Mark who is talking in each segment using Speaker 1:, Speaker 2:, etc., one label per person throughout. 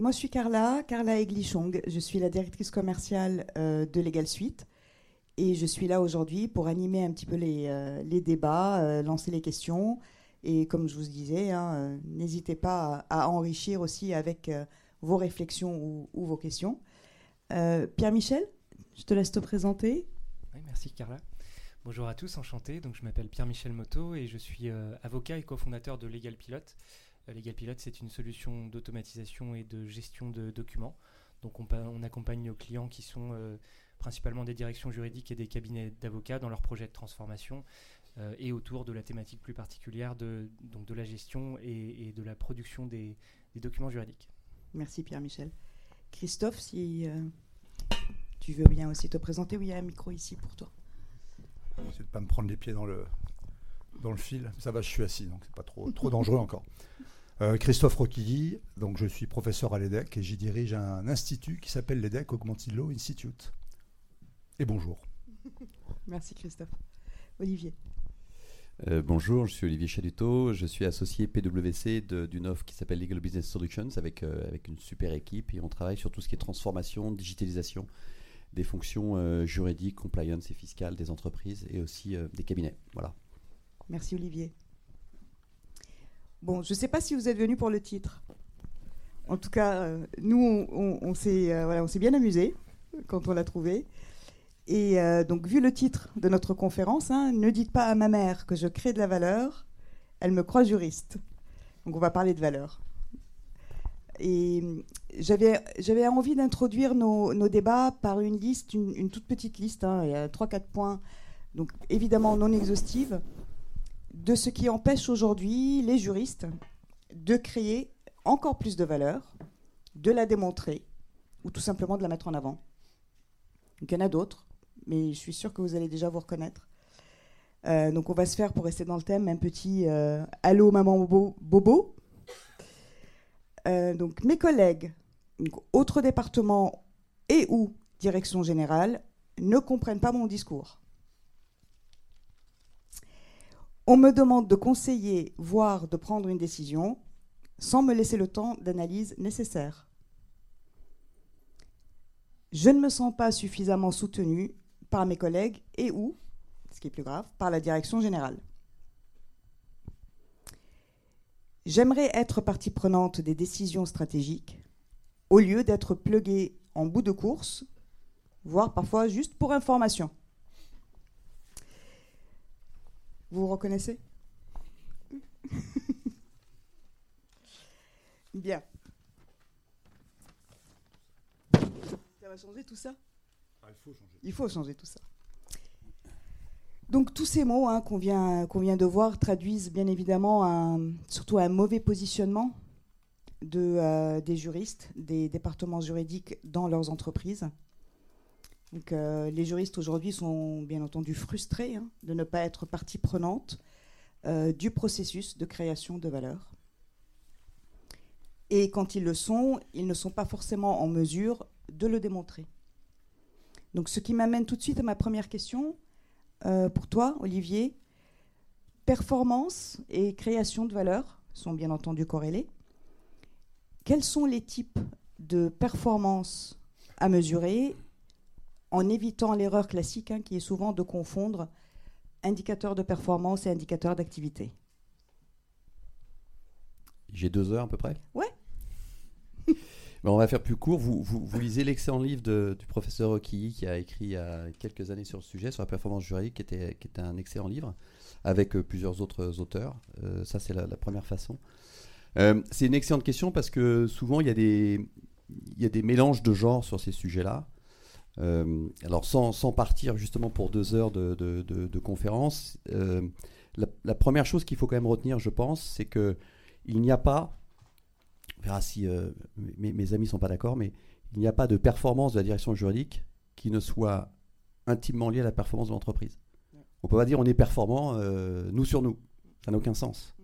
Speaker 1: moi, je suis Carla, Carla Eglichong. Je suis la directrice commerciale euh, de Legal Suite. Et je suis là aujourd'hui pour animer un petit peu les, euh, les débats, euh, lancer les questions. Et comme je vous disais, hein, n'hésitez pas à, enrichir aussi avec vos réflexions ou, vos questions. Pierre-Michel, je te laisse te présenter.
Speaker 2: Merci Carla. Bonjour à tous, enchanté. Donc, je m'appelle Pierre-Michel Moto et je suis avocat et cofondateur de Legal Pilote. Euh, Legal Pilot, c'est une solution d'automatisation et de gestion de documents. Donc on, accompagne nos clients qui sont euh, principalement des directions juridiques et des cabinets d'avocats dans leurs projets de transformation euh, et autour de la thématique plus particulière de, donc de la gestion et, de la production des, documents juridiques.
Speaker 1: Merci Pierre-Michel. Christophe, si tu veux bien aussi te présenter, oui, il y a un micro ici pour toi.
Speaker 3: J'essaie de ne pas me prendre les pieds dans le, dans le fil. Ça va, je suis assis, donc c'est pas trop, trop dangereux encore. Euh, Christophe Roquilly, donc je suis professeur à l'EDEC et j'y dirige un institut qui s'appelle l'EDEC Augmented Law Institute. Et bonjour.
Speaker 1: Merci Christophe. Olivier.
Speaker 4: Euh, bonjour, je suis Olivier Chaluteau, je suis associé PwC d'une offre qui s'appelle Legal Business Solutions avec, euh, avec une super équipe et on travaille sur tout ce qui est transformation, digitalisation des fonctions juridiques, compliance et fiscales des entreprises et aussi des cabinets. Voilà.
Speaker 1: Merci Olivier. Bon, je ne sais pas si vous êtes venu pour le titre. En tout cas, euh, nous, on, on s'est euh, bien amusé quand on l'a trouvé. Et euh, donc, vu le titre de notre conférence, hein, ne dites pas à ma mère que je crée de la valeur, elle me croit juriste. Donc, on va parler de valeur. Et j'avais envie d'introduire nos, débats par une liste, une, toute petite liste, hein, il y a 3-4 points, donc évidemment non exhaustive, de ce qui empêche aujourd'hui les juristes de créer encore plus de valeur, de la démontrer ou tout simplement de la mettre en avant. il y en a d'autres, mais je suis sûre que vous allez déjà vous reconnaître. Euh, donc on va se faire, pour rester dans le thème, un petit euh, Allô maman bobo. Euh, donc mes collègues, autres départements et ou direction générale, ne comprennent pas mon discours. On me demande de conseiller, voire de prendre une décision, sans me laisser le temps d'analyse nécessaire. Je ne me sens pas suffisamment soutenu par mes collègues et ou, ce qui est plus grave, par la direction générale. J'aimerais être partie prenante des décisions stratégiques au lieu d'être plugué en bout de course, voire parfois juste pour information. Vous vous reconnaissez Bien. Ça va changer tout ça?
Speaker 3: Ah, il, faut changer.
Speaker 1: il faut changer tout ça. Donc tous ces mots hein, qu'on vient, vient, de voir traduisent bien évidemment un, surtout un mauvais positionnement de, euh, des juristes, des départements juridiques dans leurs entreprises. Donc, euh, les juristes aujourd'hui sont bien entendu frustrés hein, de ne pas être partie prenante euh, du processus de création de valeur. Et quand ils le sont, ils ne sont pas forcément en mesure de le démontrer. Donc, ce qui m'amène tout de suite à ma première question euh, pour toi, Olivier. Performance et création de valeur sont bien entendu corrélés. Quels sont les types de performance à mesurer en évitant l'erreur classique hein, qui est souvent de confondre indicateur de performance et indicateur d'activité.
Speaker 4: J'ai deux heures à peu près?
Speaker 1: Ouais.
Speaker 4: on va faire plus court. Vous, vous, lisez l'excellent livre du professeur Oki qui a écrit il y a quelques années sur le sujet, sur la performance juridique, qui était, qui était un excellent livre, avec euh, plusieurs autres auteurs. Euh, ça, c'est la, première façon. Euh, c'est une excellente question parce que souvent, il y, a des, il y a des mélanges de genres sur ces sujets-là. Euh, alors sans, partir justement pour deux heures de, conférence, euh, la, première chose qu'il faut quand même retenir, je pense, c'est que il n'y a pas, on verra si euh, mes, mes, amis sont pas d'accord, mais il n'y a pas de performance de la direction juridique qui ne soit intimement liée à la performance de l'entreprise. On peut pas dire on est performant nous sur nous, ça n'a aucun sens.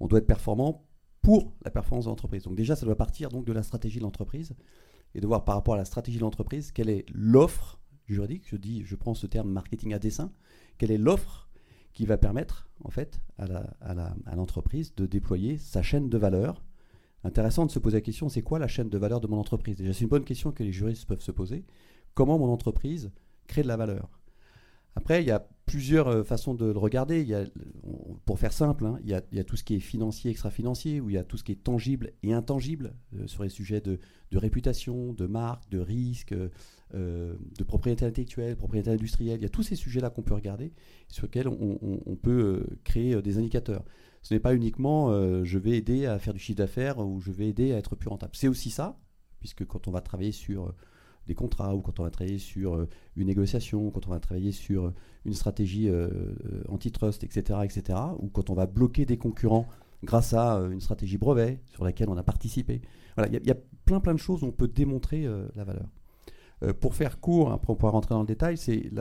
Speaker 4: On doit être performant pour la performance de l'entreprise. Donc déjà, ça doit partir donc de la stratégie de l'entreprise et de voir par rapport à la stratégie de l'entreprise quelle est l'offre juridique. Je dis, je prends ce terme marketing à dessin. Quelle est l'offre qui va permettre en fait à l'entreprise de déployer sa chaîne de valeur intéressant de se poser la question, c'est quoi la chaîne de valeur de mon entreprise? Déjà, c'est une bonne question que les juristes peuvent se poser. Comment mon entreprise crée de la valeur? Après, il y a plusieurs euh, façons de le regarder. Pour faire simple, hein, il, y a, tout ce qui est financier, extra-financier, où il y a tout ce qui est tangible et intangible euh, sur les sujets de, réputation, de marque, de risque, euh, de propriété intellectuelle, propriété industrielle. Il y a tous ces sujets-là qu'on peut regarder, sur lesquels on, peut créer des indicateurs. Ce n'est pas uniquement je vais aider à faire du chiffre d'affaires ou je vais aider à être plus rentable. C'est aussi ça, puisque quand on va travailler sur des contrats, ou quand on va travailler sur euh, une négociation, quand on va travailler sur euh, une stratégie euh, antitrust, etc., etc., ou quand on va bloquer des concurrents grâce à une stratégie brevet sur laquelle on a participé. Voilà, il y, a plein plein de choses où on peut démontrer la valeur. pour faire court, après on pourra rentrer dans le détail, c'est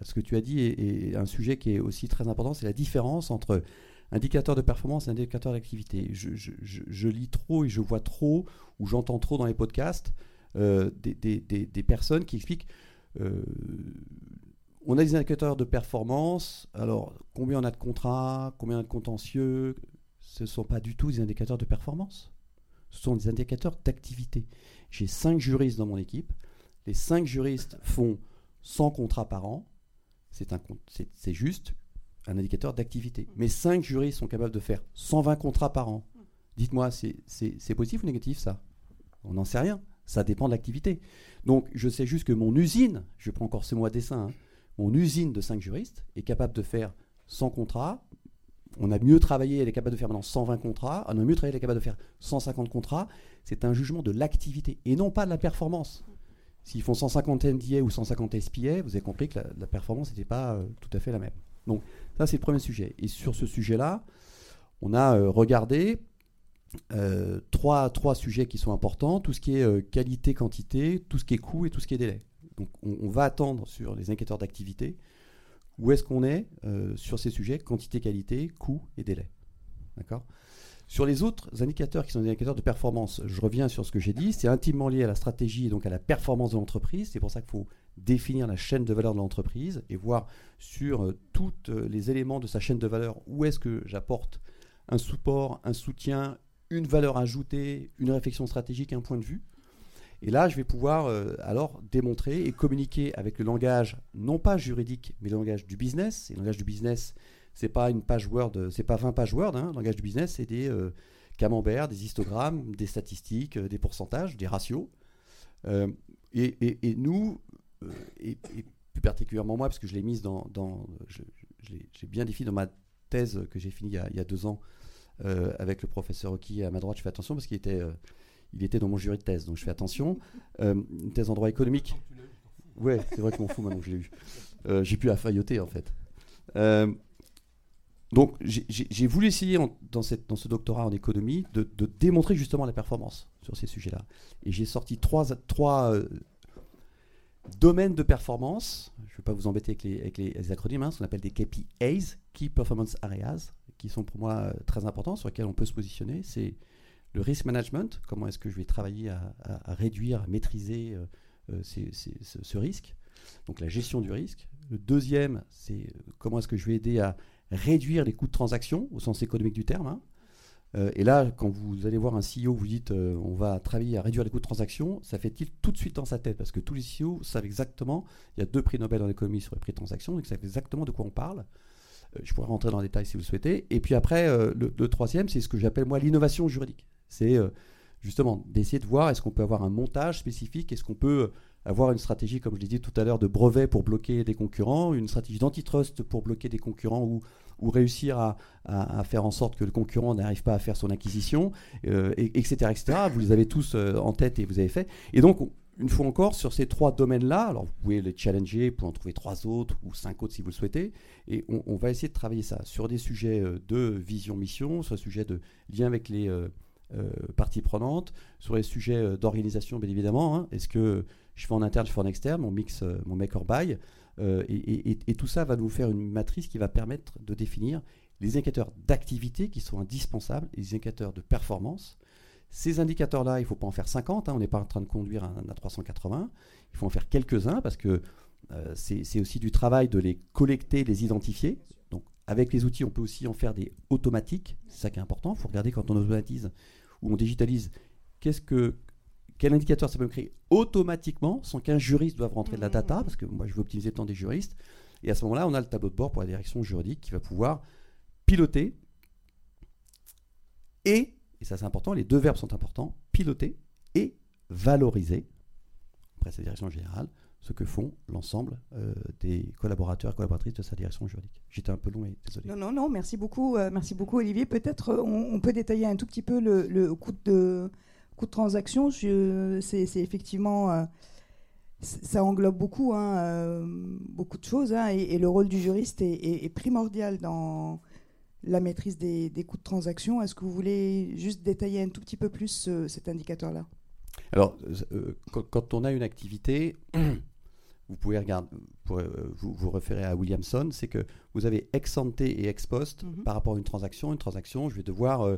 Speaker 4: ce que tu as dit est, un sujet qui est aussi très important, c'est la différence entre indicateur de performance et indicateur d'activité. Je, lis trop et je vois trop, ou j'entends trop dans les podcasts, euh, des, personnes qui expliquent euh, on a des indicateurs de performance, alors combien on a de contrats, combien on a de contentieux, ce ne sont pas du tout des indicateurs de performance, ce sont des indicateurs d'activité. J'ai cinq juristes dans mon équipe, les cinq juristes font 100 contrats par an, c'est juste un indicateur d'activité. Mais cinq juristes sont capables de faire 120 contrats par an. Dites-moi, c'est positif ou négatif ça? On n'en sait rien. Ça dépend de l'activité. Donc, je sais juste que mon usine, je prends encore ce mot à dessin, hein, mon usine de 5 juristes est capable de faire 100 contrats. On a mieux travaillé, elle est capable de faire maintenant 120 contrats. On a mieux travaillé, elle est capable de faire 150 contrats. C'est un jugement de l'activité et non pas de la performance. S'ils font 150 NDA ou 150 SPA, vous avez compris que la, performance n'était pas euh, tout à fait la même. Donc, ça, c'est le premier sujet. Et sur ce sujet-là, on a euh, regardé euh, trois, trois sujets qui sont importants, tout ce qui est euh, qualité, quantité, tout ce qui est coût et tout ce qui est délai. Donc on, va attendre sur les indicateurs d'activité où est-ce qu'on est, euh, sur ces sujets, quantité, qualité, coût et délai. D'accord? Sur les autres indicateurs qui sont des indicateurs de performance, je reviens sur ce que j'ai dit, c'est intimement lié à la stratégie et donc à la performance de l'entreprise. C'est pour ça qu'il faut définir la chaîne de valeur de l'entreprise et voir sur tous les éléments de sa chaîne de valeur où est-ce que j'apporte un support, un soutien, une valeur ajoutée, une réflexion stratégique, un point de vue. Et là, je vais pouvoir euh, alors démontrer et communiquer avec le langage, non pas juridique, mais le langage du business. Et le langage du business, c'est pas une page Word, c'est pas 20 pages Word. Hein. Le langage du business, c'est des euh, camemberts, des histogrammes, des statistiques, euh, des pourcentages, des ratios. Et, nous, et, plus particulièrement moi, parce que je l'ai mise dans, j'ai bien défini dans ma thèse que j'ai finie il y, a, deux ans euh, avec le professeur qui à ma droite, je fais attention parce qu'il était, euh, était dans mon jury de thèse, donc je fais attention. Euh, une thèse en droit économique. Ouais, c'est vrai que je m'en fous maintenant que je l'ai eu. j'ai pu affailloter en fait. donc j'ai voulu essayer dans, ce doctorat en économie de, démontrer justement la performance sur ces sujets-là. Et j'ai sorti trois, trois domaines de performance. Je ne vais pas vous embêter avec les, avec les, acronymes, hein, ce qu'on appelle des KPIs, Key Performance Areas qui sont pour moi euh, très importants, sur lesquels on peut se positionner, c'est le risk management, comment est-ce que je vais travailler à, réduire, à maîtriser euh, euh, ce, risque, donc la gestion du risque. Le deuxième, c'est comment est-ce que je vais aider à réduire les coûts de transaction au sens économique du terme. Hein. et là, quand vous allez voir un CEO, vous dites on va travailler à réduire les coûts de transaction, ça fait il tout de suite dans sa tête? Parce que tous les CEO savent exactement, il y a deux prix Nobel en économie sur les prix de transaction, donc ils savent exactement de quoi on parle. Euh, je pourrais rentrer dans le détail si vous le souhaitez. Et puis après, euh, le, troisième, c'est ce que j'appelle moi l'innovation juridique. C'est euh, justement d'essayer de voir est-ce qu'on peut avoir un montage spécifique, est-ce qu'on peut avoir une stratégie, comme je l'ai dit tout à l'heure, de brevet pour bloquer des concurrents, une stratégie d'antitrust pour bloquer des concurrents ou, réussir à, à, faire en sorte que le concurrent n'arrive pas à faire son acquisition, etc., etc. Vous les avez tous en tête et vous avez fait. Et donc, une fois encore, sur ces trois domaines-là, alors vous pouvez les challenger pour en trouver trois autres ou cinq autres si vous le souhaitez, et on, va essayer de travailler ça sur des sujets euh, de vision-mission, sur des sujets de lien avec les euh, euh, parties prenantes, sur les sujets d'organisation, bien évidemment. Hein. Est-ce que je fais en interne, je fais en externe, mon mix, mon make or buy, et, et, tout ça va nous faire une matrice qui va permettre de définir les indicateurs d'activité qui sont indispensables, les indicateurs de performance ces indicateurs-là, il ne faut pas en faire 50, hein, on n'est pas en train de conduire un A380, il faut en faire quelques-uns parce que euh, c'est aussi du travail de les collecter, les identifier. Donc avec les outils, on peut aussi en faire des automatiques, c'est ça qui est important, il faut regarder quand on automatise où on digitalise, qu'est-ce que quel indicateur ça peut me créer automatiquement sans qu'un juriste doive rentrer de la data, parce que moi je veux optimiser le temps des juristes. Et à ce moment-là, on a le tableau de bord pour la direction juridique qui va pouvoir piloter et, et ça c'est important, les deux verbes sont importants, piloter et valoriser, après sa direction générale, ce que font l'ensemble euh, des collaborateurs et collaboratrices de sa direction juridique. J'étais un peu long et désolé.
Speaker 1: Non, non, non, merci beaucoup, euh, merci beaucoup Olivier. Peut-être euh, on, peut détailler un tout petit peu le, coût, de, coût de transaction. C'est effectivement, ça englobe beaucoup, hein, beaucoup de choses, hein, et, le rôle du juriste est primordial dans la maîtrise des, des coûts de transaction. Est-ce que vous voulez juste détailler un tout petit peu plus ce- cet indicateur-là?
Speaker 4: Alors, euh, quand, quand on a une activité, vous pouvez regarder, euh, vous, vous référer à Williamson, c'est que vous avez ex ante et ex post
Speaker 1: Mhm.
Speaker 4: par rapport à une transaction. Une transaction, je vais devoir euh,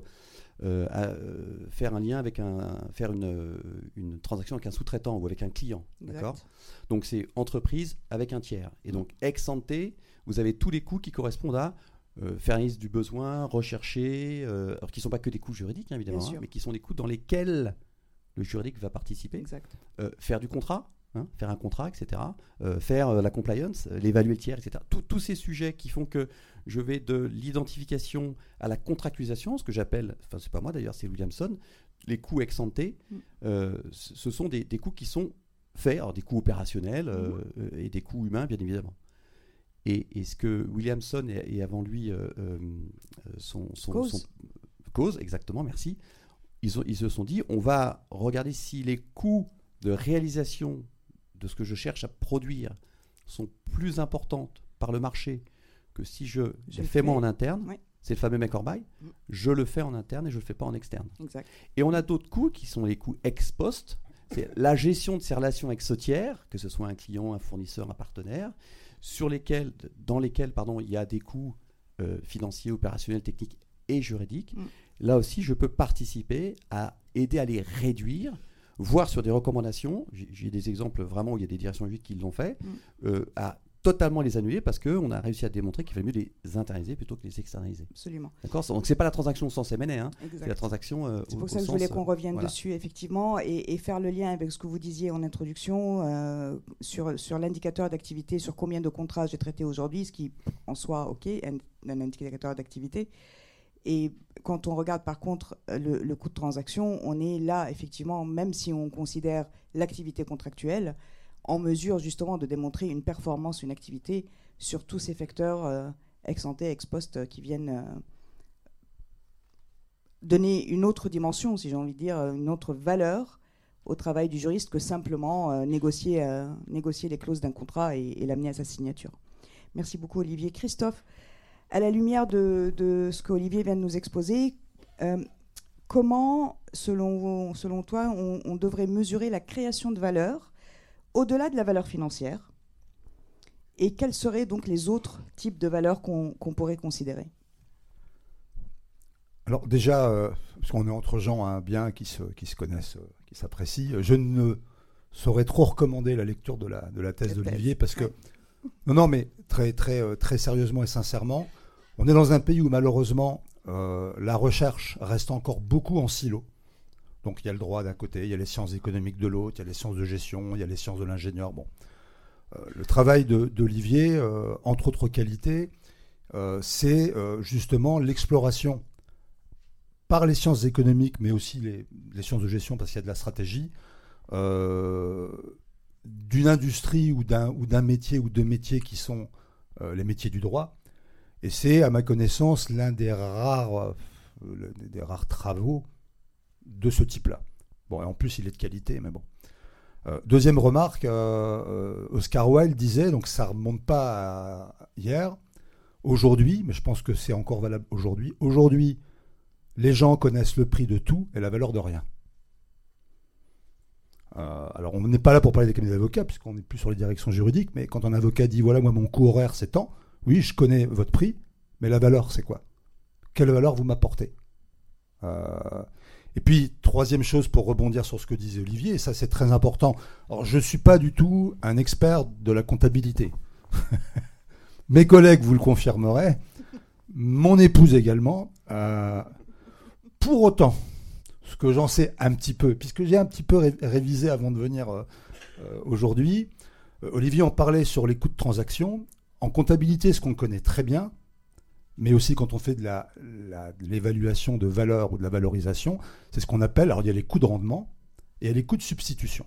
Speaker 4: euh, à- euh, faire un lien avec un, faire une, euh, une transaction avec un sous-traitant ou avec un client, d'accord? Donc c'est entreprise avec un tiers. Et donc ex ante, vous avez tous les coûts qui correspondent à euh, faire une liste du besoin, rechercher, euh, alors qui ne sont pas que des coûts juridiques hein, évidemment, hein, mais qui sont des coûts dans lesquels le juridique va participer.
Speaker 1: Exact.
Speaker 4: Euh, faire du contrat, hein, faire un contrat, etc. Faire la compliance, l'évaluer le tiers, etc. Tous- Tous ces sujets qui font que je vais de l'identification à la contractualisation, ce que j'appelle, enfin c'est pas moi d'ailleurs, c'est Williamson, les coûts ex ante,
Speaker 1: Mm.
Speaker 4: ce sont des, des coûts qui sont faits, alors des coûts opérationnels euh, et des coûts humains bien évidemment. Et, et ce que Williamson et, et avant lui euh, euh, son, son-
Speaker 1: Cause.
Speaker 4: son- cause, exactement, merci, ils, ont- ils se sont dit, on va regarder si les coûts de réalisation de ce que je cherche à produire sont plus importantes par le marché que si je,
Speaker 1: Je
Speaker 4: les fais moi en interne.
Speaker 1: Oui.
Speaker 4: C'est le fameux make or buy.
Speaker 1: Mm.
Speaker 4: Je le fais en interne et je ne le fais pas en externe.
Speaker 1: Exact.
Speaker 4: Et on a d'autres coûts qui sont les coûts ex post. C'est la gestion de ces relations avec ce tiers, que ce soit un client, un fournisseur, un partenaire, sur lesquels, dans lesquels pardon, il y a des coûts euh, financiers, opérationnels, techniques et juridiques.
Speaker 1: Mm.
Speaker 4: Là aussi, je peux participer à aider à les réduire, voire sur des recommandations. J'ai des exemples vraiment où il y a des directions juridiques qui l'ont fait,
Speaker 1: Mm.
Speaker 4: euh, à totalement les annuler parce qu'on a réussi à démontrer qu'il fallait mieux les internaliser plutôt que les externaliser.
Speaker 1: Absolument.
Speaker 4: D'accord? Donc c'est pas la transaction sans M&A, hein, c'est la transaction. euh,
Speaker 1: C'est
Speaker 4: au-
Speaker 1: pour
Speaker 4: au
Speaker 1: ça que je
Speaker 4: sens,
Speaker 1: voulais qu'on
Speaker 4: euh,
Speaker 1: revienne
Speaker 4: voilà.
Speaker 1: dessus, effectivement, et, et faire le lien avec ce que vous disiez en introduction euh, sur, sur l'indicateur d'activité, sur combien de contrats j'ai traité aujourd'hui, ce qui en soi, OK, un, un indicateur d'activité. Et quand on regarde par contre le, le coût de transaction, on est là, effectivement, même si on considère l'activité contractuelle, en mesure justement de démontrer une performance, une activité sur tous ces facteurs euh, ex ante, ex post euh, qui viennent euh, donner une autre dimension, si j'ai envie de dire, une autre valeur au travail du juriste que simplement négocier, négocier les clauses d'un contrat et, l'amener à sa signature. Merci beaucoup Olivier. Christophe, à la lumière de, ce qu'Olivier vient de nous exposer, comment, selon, toi, on devrait mesurer la création de valeur au-delà de la valeur financière Et quels seraient donc les autres types de valeurs qu'on pourrait considérer?
Speaker 3: Alors déjà, euh, parce qu'on est entre gens hein, bien qui se, qui se connaissent, euh, qui s'apprécient, euh, je ne saurais trop recommander la lecture de la, de la thèse d'Olivier parce que non, non, mais très, très, très sérieusement et sincèrement, on est dans un pays où malheureusement euh, la recherche reste encore beaucoup en silo. Donc il y a le droit d'un côté, il y a les sciences économiques de l'autre, il y a les sciences de gestion, il y a les sciences de l'ingénieur. Euh, le travail d'Olivier, euh, entre autres qualités, euh, c'est justement l'exploration par les sciences économiques, mais aussi les, sciences de gestion, parce qu'il y a de la stratégie, d'une industrie ou d'un métier ou de métiers qui sont les métiers du droit. Et c'est, à ma connaissance, l'un des rares travaux de ce type-là. Bon, et en plus, il est de qualité, mais bon. Euh, deuxième remarque, euh, euh, Oscar Wilde disait, donc ça remonte pas hier, aujourd'hui, mais je pense que c'est encore valable aujourd'hui. Aujourd'hui, les gens connaissent le prix de tout et la valeur de rien. Alors, on n'est pas là pour parler des cabinets d'avocats, puisqu'on n'est plus sur les directions juridiques, mais quand un avocat dit voilà, moi, mon coût horaire, c'est tant, oui, je connais votre prix, mais la valeur, c'est quoi? Quelle valeur vous m'apportez? Et puis, troisième chose pour rebondir sur ce que disait Olivier, et ça, c'est très important. Je ne suis pas du tout un expert de la comptabilité. Mes collègues vous le confirmeraient, mon épouse également. Euh, pour autant, ce que j'en sais un petit peu, puisque j'ai un petit peu révisé avant de venir euh, euh, aujourd'hui. Olivier en parlait sur les coûts de transaction. En comptabilité, ce qu'on connaît très bien, mais aussi quand on fait de l'évaluation de valeur ou de la valorisation, c'est ce qu'on appelle, alors il y a les coûts de rendement et il y a les coûts de substitution.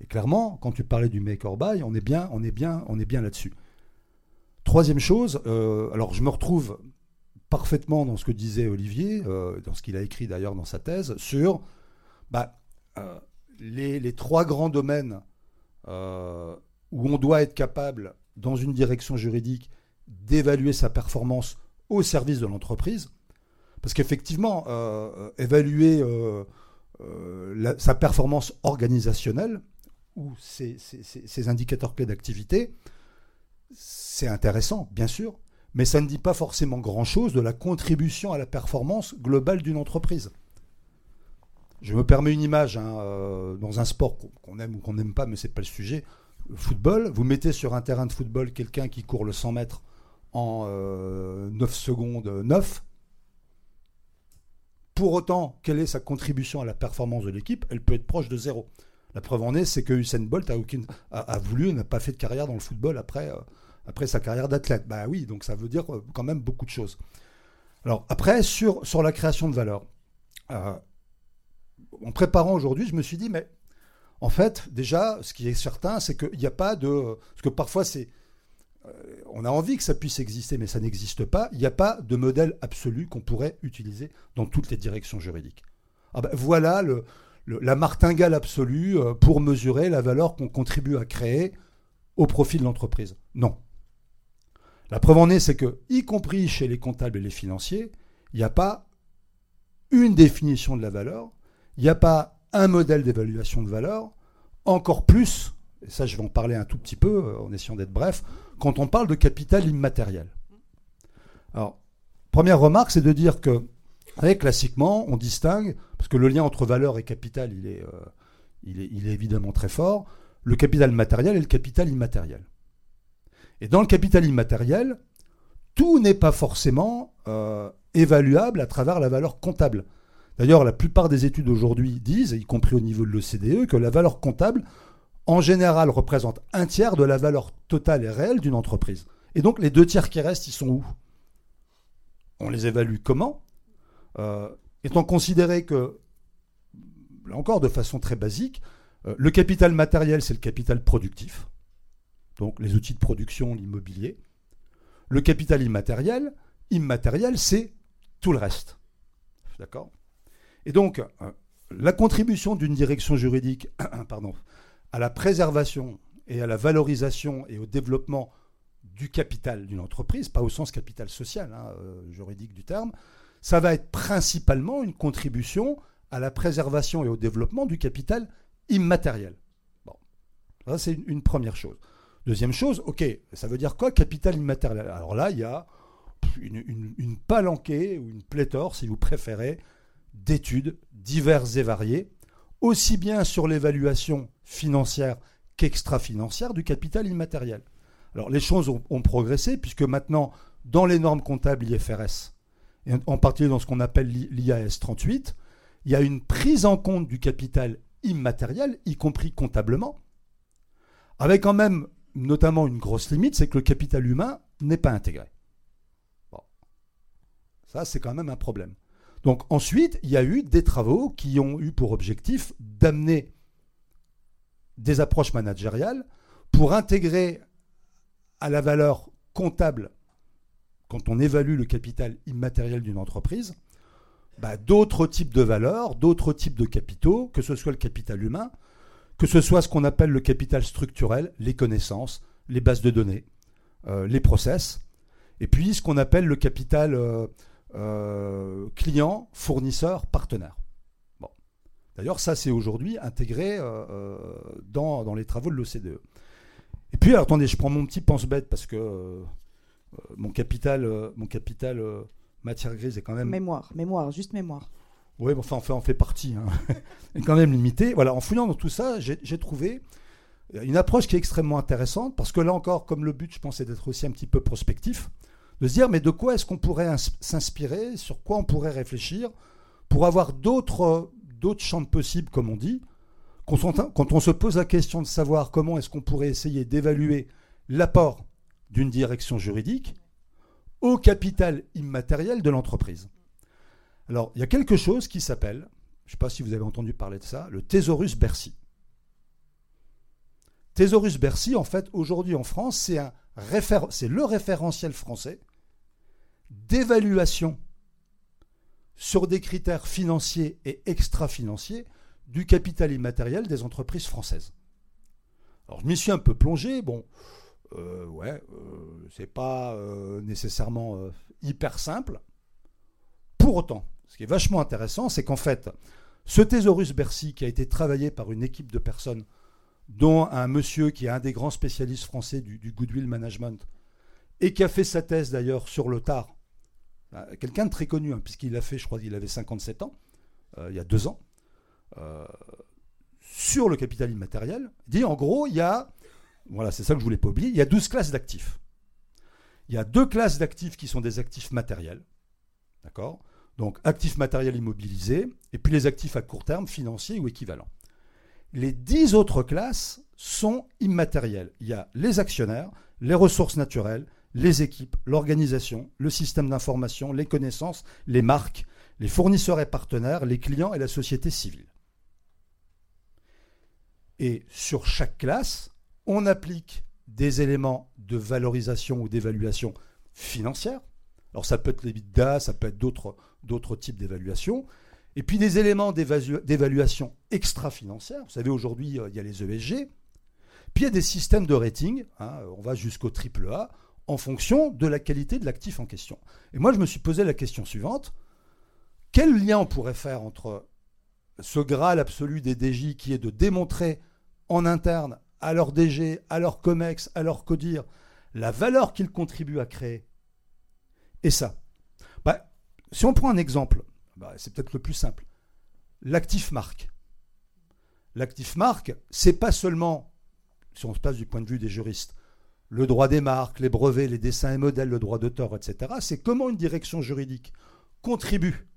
Speaker 3: Et clairement, quand tu parlais du make or buy, on est bien, on est bien, on est bien là-dessus. Troisième chose, euh, alors je me retrouve parfaitement dans ce que disait Olivier, euh, dans ce qu'il a écrit d'ailleurs dans sa thèse, sur bah, euh, les, trois grands domaines où on doit être capable, dans une direction juridique, d'évaluer sa performance au service de l'entreprise. Parce qu'effectivement, évaluer sa performance organisationnelle, ou ces, indicateurs clés d'activité, c'est intéressant, bien sûr, mais ça ne dit pas forcément grand-chose de la contribution à la performance globale d'une entreprise. Je me permets une image hein, euh, dans un sport qu'on aime ou qu'on n'aime pas, mais ce n'est pas le sujet. Football, vous mettez sur un terrain de football quelqu'un qui court le 100 mètres en 9 euh, secondes 9. Pour autant, quelle est sa contribution à la performance de l'équipe? Elle peut être proche de zéro. La preuve en est, c'est que Usain Bolt a, aucune, a, voulu, n'a pas fait de carrière dans le football après, euh, après sa carrière d'athlète. Bah oui, donc ça veut dire euh, quand même beaucoup de choses. Alors après, sur, sur la création de valeur, en préparant aujourd'hui, je me suis dit, mais en fait, déjà, ce qui est certain, c'est qu'il n'y a pas de... Parce que parfois, c'est... on a envie que ça puisse exister, mais ça n'existe pas. Il n'y a pas de modèle absolu qu'on pourrait utiliser dans toutes les directions juridiques. Ah ben, voilà la martingale absolue euh, pour mesurer la valeur qu'on contribue à créer au profit de l'entreprise. Non. La preuve en est, c'est que, y compris chez les comptables et les financiers, il n'y a pas une définition de la valeur, il n'y a pas un modèle d'évaluation de valeur, encore plus, et ça je vais en parler un tout petit peu euh, en essayant d'être bref, quand on parle de capital immatériel. Alors, première remarque, c'est de dire que classiquement, on distingue, parce que le lien entre valeur et capital, il est, euh, il est, évidemment très fort, le capital matériel et le capital immatériel. Et dans le capital immatériel, tout n'est pas forcément euh, évaluable à travers la valeur comptable. D'ailleurs, la plupart des études aujourd'hui disent, y compris au niveau de l'OCDE, que la valeur comptable, en général, représente un tiers de la valeur totale et réelle d'une entreprise. Et donc, les deux tiers qui restent, ils sont où? On les évalue comment? Euh, étant considéré que, là encore de façon très basique, euh, le capital matériel, c'est le capital productif, donc les outils de production, l'immobilier. Le capital immatériel, immatériel, c'est tout le reste. D'accord? Et donc, euh, la contribution d'une direction juridique pardon, à la préservation et à la valorisation et au développement du capital d'une entreprise, pas au sens capital social, hein, juridique du terme, ça va être principalement une contribution à la préservation et au développement du capital immatériel. Bon, ça c'est une, première chose. Deuxième chose, ok, ça veut dire quoi capital immatériel? Alors là, il y a une, palanquée ou une pléthore, si vous préférez, d'études diverses et variées, aussi bien sur l'évaluation financière qu'extra-financière du capital immatériel. Alors les choses ont, progressé puisque maintenant, dans les normes comptables IFRS, en particulier dans ce qu'on appelle l'IAS 38, il y a une prise en compte du capital immatériel, y compris comptablement, avec quand même notamment une grosse limite, c'est que le capital humain n'est pas intégré. Bon. Ça, c'est quand même un problème. Donc ensuite, il y a eu des travaux qui ont eu pour objectif d'amener des approches managériales pour intégrer à la valeur comptable quand on évalue le capital immatériel d'une entreprise, bah, d'autres types de valeurs, d'autres types de capitaux, que ce soit le capital humain, que ce soit ce qu'on appelle le capital structurel, les connaissances, les bases de données, euh, les process, et puis ce qu'on appelle le capital euh, euh, client, fournisseur, partenaire. Bon. D'ailleurs, ça, c'est aujourd'hui intégré dans, dans, les travaux de l'OCDE. Et puis, attendez, je prends mon petit pense-bête parce que euh, mon capital, euh, mon capital euh, matière grise est quand même.
Speaker 1: Mémoire, mémoire, juste mémoire.
Speaker 3: Oui, enfin, on fait, on fait partie. Hein. est quand même limité. Voilà, en fouillant dans tout ça, j'ai trouvé une approche qui est extrêmement intéressante parce que là encore, comme le but, je pense, est d'être aussi un petit peu prospectif, de se dire mais de quoi est-ce qu'on pourrait s'inspirer, sur quoi on pourrait réfléchir pour avoir d'autres champs de possibles, comme on dit, quand on se pose la question de savoir comment est-ce qu'on pourrait essayer d'évaluer l'apport d'une direction juridique au capital immatériel de l'entreprise. Alors, il y a quelque chose qui s'appelle, je ne sais pas si vous avez entendu parler de ça, le Thésaurus Bercy. Thésaurus Bercy, en fait, aujourd'hui en France, c'est le référentiel français d'évaluation sur des critères financiers et extra-financiers du capital immatériel des entreprises françaises. Alors je m'y suis un peu plongé, bon, euh, ouais, euh, c'est pas euh, nécessairement hyper simple. Pour autant, ce qui est vachement intéressant, c'est qu'en fait, ce thésaurus Bercy qui a été travaillé par une équipe de personnes, dont un monsieur qui est un des grands spécialistes français du, goodwill management, et qui a fait sa thèse d'ailleurs sur le tard, quelqu'un de très connu, hein, puisqu'il a fait, je crois qu'il avait 57 ans, il y a deux ans, euh, sur le capital immatériel, dit en gros, il y a, voilà, c'est ça que je voulais pas oublier, il y a 12 classes d'actifs. Il y a deux classes d'actifs qui sont des actifs matériels. D'accord? Donc, actifs matériels immobilisés, et puis les actifs à court terme, financiers ou équivalents. Les dix autres classes sont immatérielles. Il y a les actionnaires, les ressources naturelles, les équipes, l'organisation, le système d'information, les connaissances, les marques, les fournisseurs et partenaires, les clients et la société civile. Et sur chaque classe, on applique des éléments de valorisation ou d'évaluation financière. Alors ça peut être l'EBITDA, ça peut être d'autres types d'évaluation. Et puis des éléments d'évaluation extra-financière. Vous savez, aujourd'hui, euh, il y a les ESG. Puis il y a des systèmes de rating. Hein, on va jusqu'au triple A en fonction de la qualité de l'actif en question. Et moi, je me suis posé la question suivante. Quel lien on pourrait faire entre ce Graal absolu des DJ qui est de démontrer en interne à leur DG, à leur COMEX, à leur CODIR, la valeur qu'ils contribuent à créer? Et ça. Bah, si on prend un exemple, bah, c'est peut-être le plus simple. L'actif marque. L'actif marque, c'est pas seulement, si on se passe du point de vue des juristes, le droit des marques, les brevets, les dessins et modèles, le droit d'auteur, etc. C'est comment une direction juridique contribue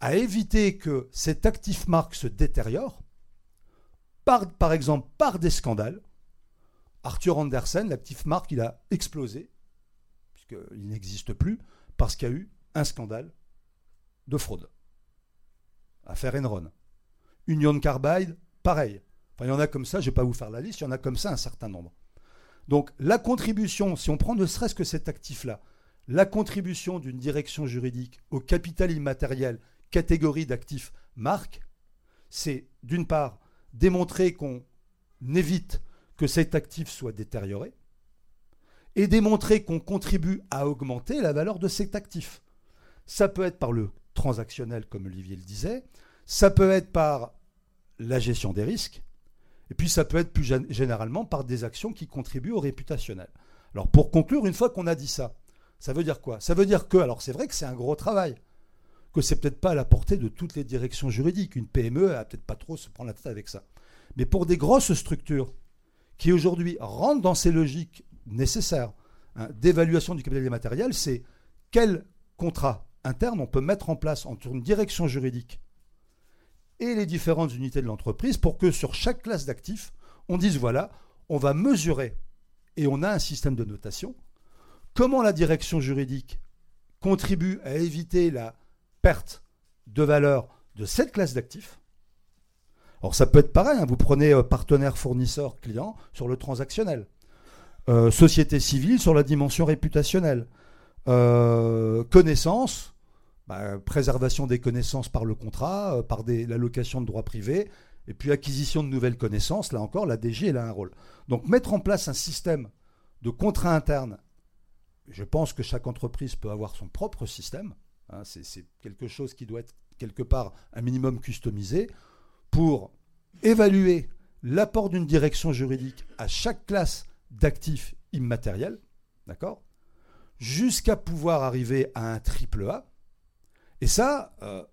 Speaker 3: à éviter que cet actif marque se détériore par, exemple par des scandales. Arthur Andersen, l'actif marque, il a explosé, puisqu'il n'existe plus, parce qu'il y a eu un scandale de fraude. Affaire Enron. Union Carbide, pareil. Enfin, il y en a comme ça, je ne vais pas vous faire la liste, il y en a comme ça un certain nombre. Donc la contribution, si on prend ne serait-ce que cet actif-là, la contribution d'une direction juridique au capital immatériel, catégorie d'actifs marque, c'est d'une part démontrer qu'on évite que cet actif soit détérioré et démontrer qu'on contribue à augmenter la valeur de cet actif. Ça peut être par le transactionnel, comme Olivier le disait, ça peut être par la gestion des risques, et puis ça peut être plus généralement par des actions qui contribuent au réputationnel. Alors pour conclure, une fois qu'on a dit ça, ça veut dire quoi? Ça veut dire que, alors c'est vrai que c'est un gros travail, que c'est peut-être pas à la portée de toutes les directions juridiques. Une PME a peut-être pas trop se prendre la tête avec ça. Mais pour des grosses structures qui aujourd'hui rentrent dans ces logiques nécessaires hein, d'évaluation du capital immatériel, c'est quel contrat interne on peut mettre en place entre une direction juridique et les différentes unités de l'entreprise pour que sur chaque classe d'actifs, on dise voilà, on va mesurer, et on a un système de notation, comment la direction juridique contribue à éviter la perte de valeur de cette classe d'actifs? Alors ça peut être pareil, hein. vous prenez euh, partenaire, fournisseur, client sur le transactionnel, euh, société civile sur la dimension réputationnelle, euh, connaissance, bah, préservation des connaissances par le contrat, par l'allocation de droits privés, et puis acquisition de nouvelles connaissances, là encore, la DG, elle a un rôle. Donc mettre en place un système de contrat interne, je pense que chaque entreprise peut avoir son propre système, Hein, c'est quelque chose qui doit être quelque part un minimum customisé pour évaluer l'apport d'une direction juridique à chaque classe d'actifs immatériels, d'accord Jusqu'à pouvoir arriver à un triple A. Et ça, euh,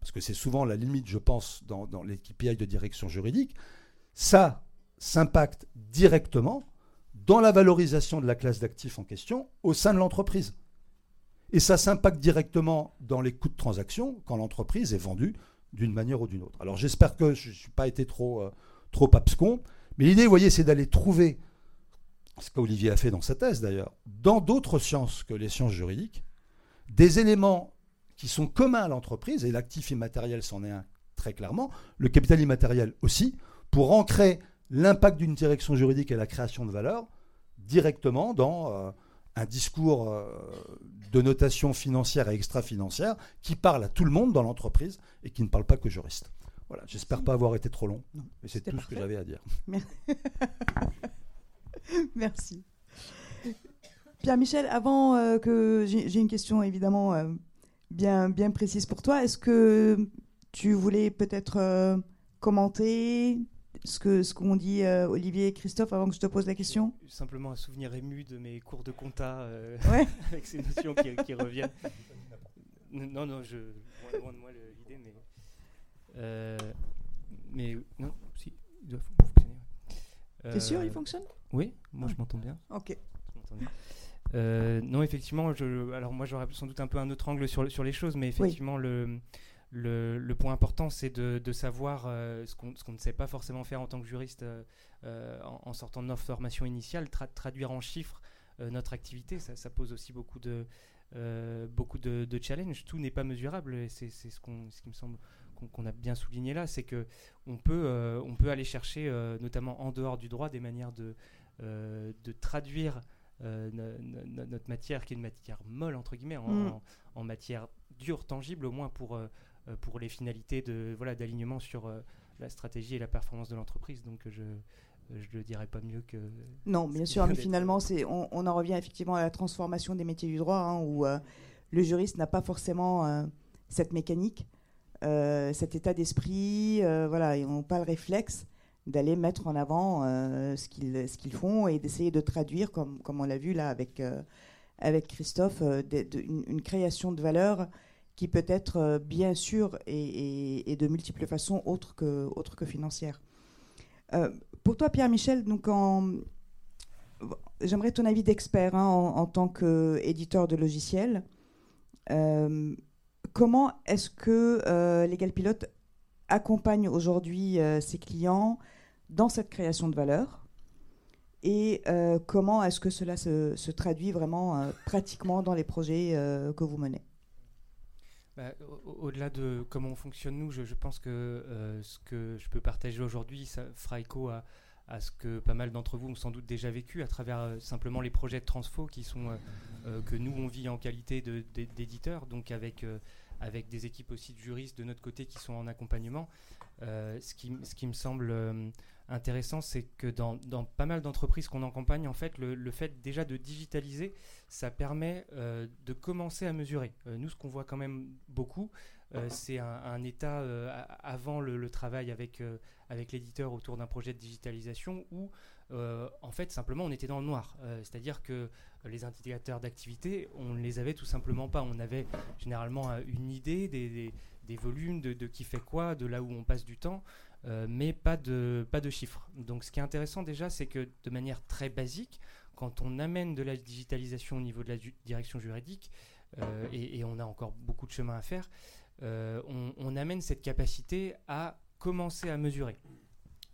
Speaker 3: parce que c'est souvent la limite, je pense, dans, dans KPI de direction juridique, ça s'impacte directement dans la valorisation de la classe d'actifs en question au sein de l'entreprise. Et ça s'impacte directement dans les coûts de transaction quand l'entreprise est vendue d'une manière ou d'une autre. Alors j'espère que je ne suis pas été trop, euh, trop abscon, mais l'idée, vous voyez, c'est d'aller trouver, ce qu'Olivier a fait dans sa thèse d'ailleurs, dans d'autres sciences que les sciences juridiques, des éléments qui sont communs à l'entreprise, et l'actif immatériel s'en est un très clairement, le capital immatériel aussi, pour ancrer l'impact d'une direction juridique et la création de valeur directement dans euh, un discours euh, de notation financière et extra-financière qui parle à tout le monde dans l'entreprise et qui ne parle pas que juristes. Voilà, j'espère pas avoir été trop long, mais c'est tout ce que j'avais à dire.
Speaker 1: Merci. Pierre-Michel, avant euh, que j'ai une question évidemment bien, bien précise pour toi, est-ce que tu voulais peut-être commenter ce que ce qu'ont dit euh, Olivier et Christophe avant que je te pose la question?
Speaker 2: Simplement un souvenir ému de mes cours de compta euh,
Speaker 1: ouais.
Speaker 2: avec ces notions qui, reviennent. non, non, je loin de moi l'idée, mais euh, mais non, si, il doit fonctionner.
Speaker 1: T'es sûr, il fonctionne?
Speaker 2: Oui, moi je m'entends bien.
Speaker 1: Ok.
Speaker 2: Non, effectivement, je, alors moi j'aurais sans doute un peu un autre angle sur, sur les choses, mais effectivement le le, point important, c'est de, savoir euh, ce qu'on ne sait pas forcément faire en tant que juriste euh, euh, en, sortant de notre formation initiale, traduire en chiffres notre activité. Ça, pose aussi beaucoup de, beaucoup de, challenges. Tout n'est pas mesurable. Et c'est ce, qu'on ce qui me semble qu'on a bien souligné là, c'est que on peut, on peut aller chercher, notamment en dehors du droit, des manières de, de traduire notre matière, qui est une matière molle, entre guillemets, en, mm. en matière dure, tangible, au moins pour euh, pour les finalités de voilà d'alignement sur euh, la stratégie et la performance de l'entreprise. Donc je je le dirais pas mieux que.
Speaker 1: Non, bien sûr, mais finalement, c'est, on, en revient effectivement à la transformation des métiers du droit, hein, où euh, le juriste n'a pas forcément cette mécanique, cet état d'esprit, voilà, ils n'ont pas le réflexe d'aller mettre en avant ce, qu'ils, ce qu'ils font et d'essayer de traduire, comme, comme on l'a vu là avec, avec Christophe, une, création de valeur qui peut être euh, bien sûr et, de multiples façons autres que, autres que financières. Euh, pour toi, Pierre-Michel, j'aimerais ton avis d'expert hein, en, tant qu'éditeur de logiciels. Euh, comment est-ce que Legal Pilote accompagne aujourd'hui ses clients dans cette création de valeur et comment est-ce que cela se, se traduit vraiment pratiquement dans les projets que vous menez?
Speaker 2: Bah, au-delà de comment on fonctionne nous, je, pense que euh, ce que je peux partager aujourd'hui, fera écho à, ce que pas mal d'entre vous ont sans doute déjà vécu à travers euh, simplement les projets de transfo qui sont euh, que nous on vit en qualité d'éditeur, donc avec avec des équipes aussi de juristes de notre côté qui sont en accompagnement. ce, qui, ce qui me semble intéressant, c'est que dans, pas mal d'entreprises qu'on accompagne, en fait, le, fait déjà de digitaliser, ça permet euh, de commencer à mesurer. Euh, nous, ce qu'on voit quand même beaucoup, euh, c'est un, état avant le, travail avec, avec l'éditeur autour d'un projet de digitalisation où, en fait, simplement, on était dans le noir. C'est-à-dire que les indicateurs d'activité, on ne les avait tout simplement pas. On avait généralement une idée des, des, volumes, de, qui fait quoi, de là où on passe du temps. Euh, mais pas de, pas de chiffres. Donc ce qui est intéressant déjà, c'est que de manière très basique, quand on amène de la digitalisation au niveau de la direction juridique, euh, et, on a encore beaucoup de chemin à faire, euh, on, amène cette capacité à commencer à mesurer.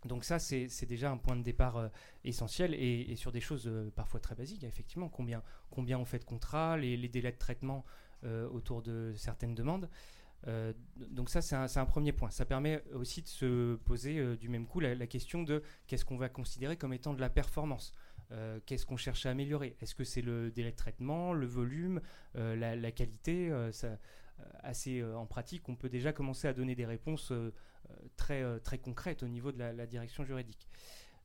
Speaker 2: Donc ça, c'est déjà un point de départ essentiel et, sur des choses parfois très basiques, effectivement, combien, combien on fait de contrats, les, les délais de traitement autour de certaines demandes. Euh, donc ça, c'est un, premier point. Ça permet aussi de se poser euh, du même coup la, question de qu'est-ce qu'on va considérer comme étant de la performance. Euh, qu'est-ce qu'on cherche à améliorer? Est-ce que c'est le délai de traitement, le volume, la, qualité Assez en pratique, on peut déjà commencer à donner des réponses très, très concrètes au niveau de la, direction juridique.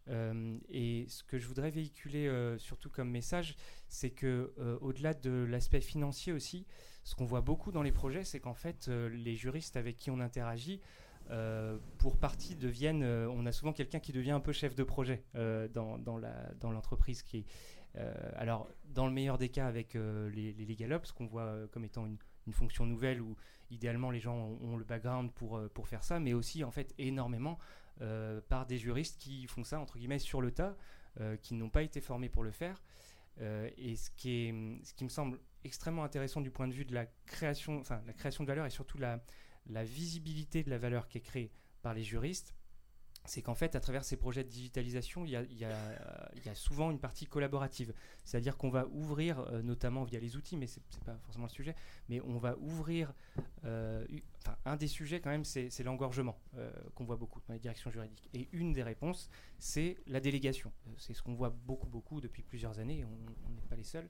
Speaker 2: et ce que je voudrais véhiculer surtout comme message, c'est que au-delà de l'aspect financier aussi, ce qu'on voit beaucoup dans les projets, c'est qu'en fait, euh, les juristes avec qui on interagit, euh, pour partie deviennent, euh, on a souvent quelqu'un qui devient un peu chef de projet dans, dans l'entreprise. qui alors, dans le meilleur des cas, avec les, les Legal Ops, qu'on voit comme étant une, fonction nouvelle où idéalement les gens ont, le background pour, pour faire ça, mais aussi en fait énormément par des juristes qui font ça entre guillemets sur le tas, qui n'ont pas été formés pour le faire. Et ce qui, est, ce qui me semble extrêmement intéressant du point de vue de la création, enfin, la création de valeur et surtout la visibilité de la valeur qui est créée par les juristes, c'est qu'en fait, à travers ces projets de digitalisation, il y a, souvent une partie collaborative. C'est-à-dire qu'on va ouvrir, euh, notamment via les outils, mais ce n'est pas forcément le sujet, mais on va ouvrir. Euh, un des sujets, quand même, c'est l'engorgement euh, qu'on voit beaucoup dans les directions juridiques. Et une des réponses, c'est la délégation. C'est ce qu'on voit beaucoup, beaucoup depuis plusieurs années. On n'est pas les seuls.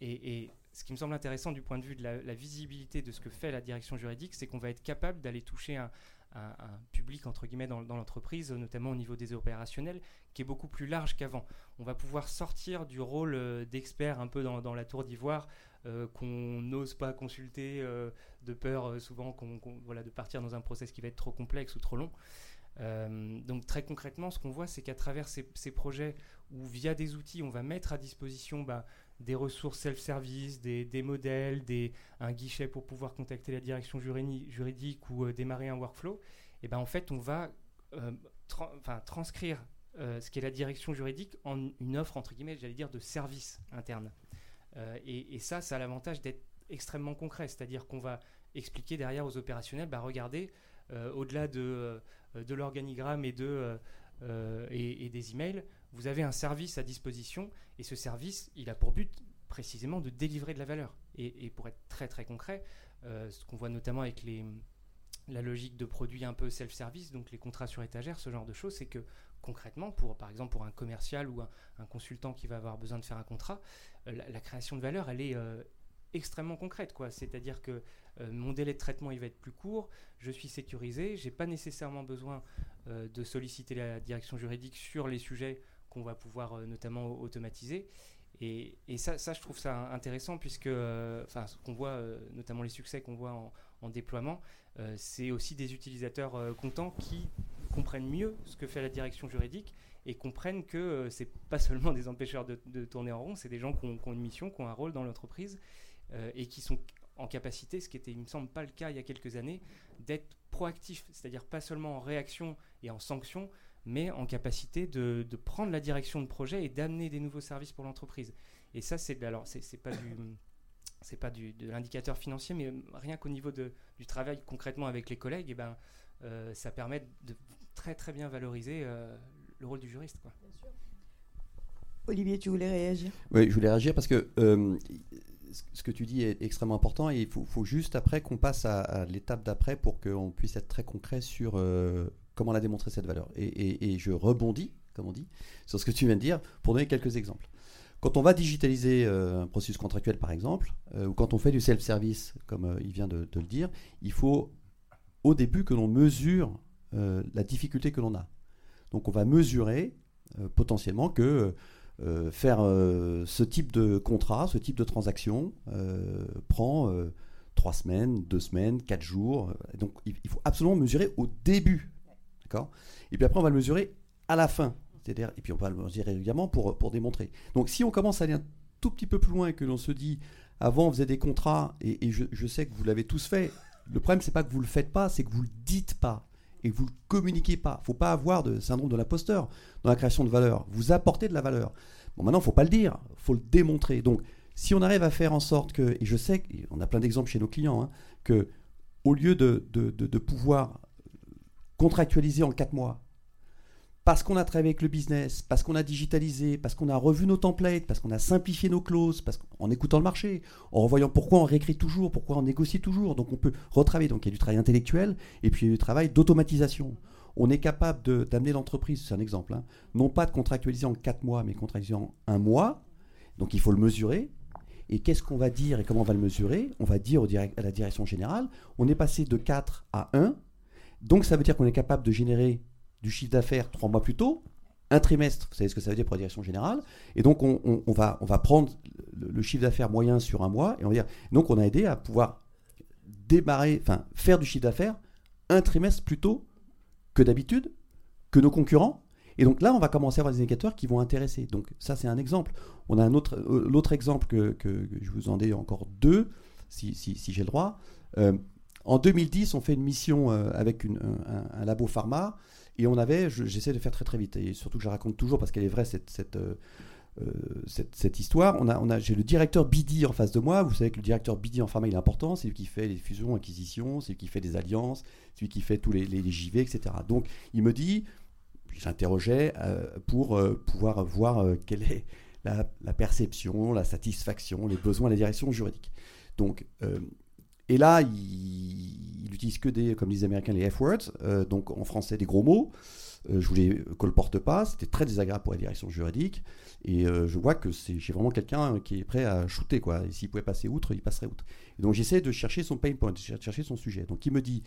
Speaker 2: et, ce qui me semble intéressant du point de vue de la visibilité de ce que fait la direction juridique, c'est qu'on va être capable d'aller toucher un, un, public entre guillemets dans, l'entreprise, notamment au niveau des opérationnels, qui est beaucoup plus large qu'avant. On va pouvoir sortir du rôle euh, d'expert un peu dans, la tour d'ivoire euh, qu'on n'ose pas consulter euh, de peur souvent qu'on, voilà, de partir dans un process qui va être trop complexe ou trop long. donc très concrètement, ce qu'on voit, c'est qu'à travers ces, projets où via des outils, on va mettre à disposition bah, des ressources self-service, des, modèles, un guichet pour pouvoir contacter la direction juridique ou euh, démarrer un workflow, et eh ben en fait, on va euh, transcrire euh, ce qu'est la direction juridique en une offre, entre guillemets, j'allais dire, de service interne. Et, ça, ça a l'avantage d'être extrêmement concret, c'est-à-dire qu'on va expliquer derrière aux opérationnels, bah, regardez, au-delà de, l'organigramme et, de, et, des emails, vous avez un service à disposition et ce service, il a pour but précisément de délivrer de la valeur. Et, pour être très très concret, euh, ce qu'on voit notamment avec les, la logique de produits un peu self-service, donc les contrats sur étagère, ce genre de choses, c'est que concrètement, pour, par exemple pour un commercial ou un, consultant qui va avoir besoin de faire un contrat, euh, la, création de valeur, elle est euh, extrêmement concrète. C'est-à-dire que mon délai de traitement il va être plus court, je suis sécurisé, j'ai pas nécessairement besoin de solliciter la direction juridique sur les sujets qu'on va pouvoir euh, notamment automatiser. Et, ça, ça, je trouve ça intéressant puisque, euh, enfin, ce qu'on voit, euh, notamment les succès qu'on voit en, déploiement, c'est aussi des utilisateurs contents qui comprennent mieux ce que fait la direction juridique et comprennent que c'est pas seulement des empêcheurs de, tourner en rond, c'est des gens qui ont, une mission, qui ont un rôle dans l'entreprise et qui sont en capacité, ce qui était, il me semble, pas le cas il y a quelques années, d'être proactifs, c'est-à-dire pas seulement en réaction et en sanction, mais en capacité de, prendre la direction de projet et d'amener des nouveaux services pour l'entreprise. Et ça, c'est alors c'est pas du c'est pas du, de l'indicateur financier, mais rien qu'au niveau de, du travail concrètement avec les collègues, et eh ben, euh, ça permet de très très bien valoriser euh, le rôle du juriste. Quoi.
Speaker 1: Olivier, tu voulais réagir?
Speaker 4: Oui, je voulais réagir parce que euh, ce que tu dis est extrêmement important et il faut, juste après qu'on passe à, l'étape d'après pour qu'on puisse être très concret sur comment la démontrer cette valeur. Et, je rebondis, comme on dit, sur ce que tu viens de dire pour donner quelques exemples. Quand on va digitaliser euh, un processus contractuel, par exemple, euh, ou quand on fait du self-service, comme euh, il vient de, le dire, il faut au début que l'on mesure la difficulté que l'on a. Donc on va mesurer potentiellement que faire ce type de contrat, ce type de transaction prend trois semaines, deux semaines, quatre jours. Donc il faut absolument mesurer au début et puis après, on va le mesurer à la fin. C'est-à-dire, et puis on va le mesurer régulièrement pour, pour démontrer. Donc si on commence à aller un tout petit peu plus loin que l'on se dit, avant on faisait des contrats, et, je, sais que vous l'avez tous fait, le problème c'est pas que vous le faites pas, c'est que vous le dites pas et que vous le communiquez pas. Faut pas avoir de syndrome de l'imposteur dans la création de valeur. Vous apportez de la valeur. Bon, maintenant, faut pas le dire, faut le démontrer. Donc, si on arrive à faire en sorte que, et je sais qu'on a plein d'exemples chez nos clients, hein, au lieu de, de, de pouvoir contractualisé en 4 mois, parce qu'on a travaillé avec le business, parce qu'on a digitalisé, parce qu'on a revu nos templates, parce qu'on a simplifié nos clauses, parce qu'en écoutant le marché, en revoyant pourquoi on réécrit toujours, pourquoi on négocie toujours. Donc on peut retravailler. Donc il y a du travail intellectuel et puis il y a du travail d'automatisation. On est capable d'amener l'entreprise, c'est un exemple, hein, non pas de contractualiser en 4 mois, mais contractualiser en un mois. Donc il faut le mesurer. Et qu'est-ce qu'on va dire et comment on va le mesurer? On va dire au à la direction générale, on est passé de 4 à 1 donc ça veut dire qu'on est capable de générer du chiffre d'affaires trois mois plus tôt, un trimestre, vous savez ce que ça veut dire pour la direction générale, et donc on, va, prendre le, chiffre d'affaires moyen sur un mois, et on va dire, donc on a aidé à pouvoir démarrer, enfin faire du chiffre d'affaires un trimestre plus tôt que d'habitude, que nos concurrents, et donc là, on va commencer à avoir des indicateurs qui vont intéresser. Donc ça, c'est un exemple. On a un autre, euh, l'autre exemple que, je vous en ai encore deux, si, si, j'ai le droit. Euh, en 2010, on fait une mission euh, avec un, labo pharma et on avait, j'essaie de faire très très vite et surtout que je raconte toujours parce qu'elle est vraie cette, cette, euh, cette, histoire. On a, on a, j'ai le directeur BD en face de moi. Vous savez que le directeur BD en pharma, il est important. C'est lui qui fait les fusions, acquisitions, c'est lui qui fait les alliances, c'est lui qui fait tous les, les, JV, etc. Donc, il me dit, j'interrogeais pour pouvoir voir quelle est la, perception, la satisfaction, les besoins, la direction juridique. Donc, euh, et là, il, n'utilise que des, comme disent les Américains, les F-words, euh, donc en français des gros mots. Euh, je voulais qu'on le porte pas, c'était très désagréable pour la direction juridique. Et je vois que j'ai vraiment quelqu'un qui est prêt à shooter, quoi. S'il pouvait passer outre, il passerait outre. Donc j'essaie de chercher son pain point, de chercher son sujet. Donc il me dit,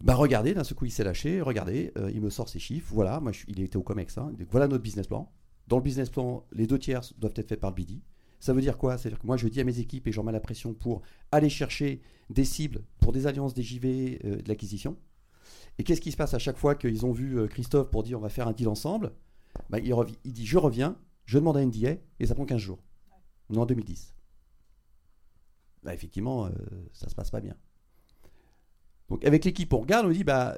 Speaker 4: bah regardez, d'un seul coup il s'est lâché, regardez, il me sort ses chiffres, voilà, moi il était au COMEX, hein, voilà notre business plan. Dans le business plan, les deux tiers doivent être faits par le BD. Ça veut dire quoi? C'est-à-dire que moi, je dis à mes équipes et j'en mets la pression pour aller chercher des cibles pour des alliances, des JV, euh, de l'acquisition. Et qu'est-ce qui se passe à chaque fois qu'ils ont vu euh, Christophe pour dire on va faire un deal ensemble? Bah, il, dit je reviens, je demande un NDA et ça prend 15 jours. On est en 2010. Bah, effectivement, euh, ça ne se passe pas bien. Donc avec l'équipe, on regarde, on dit bah,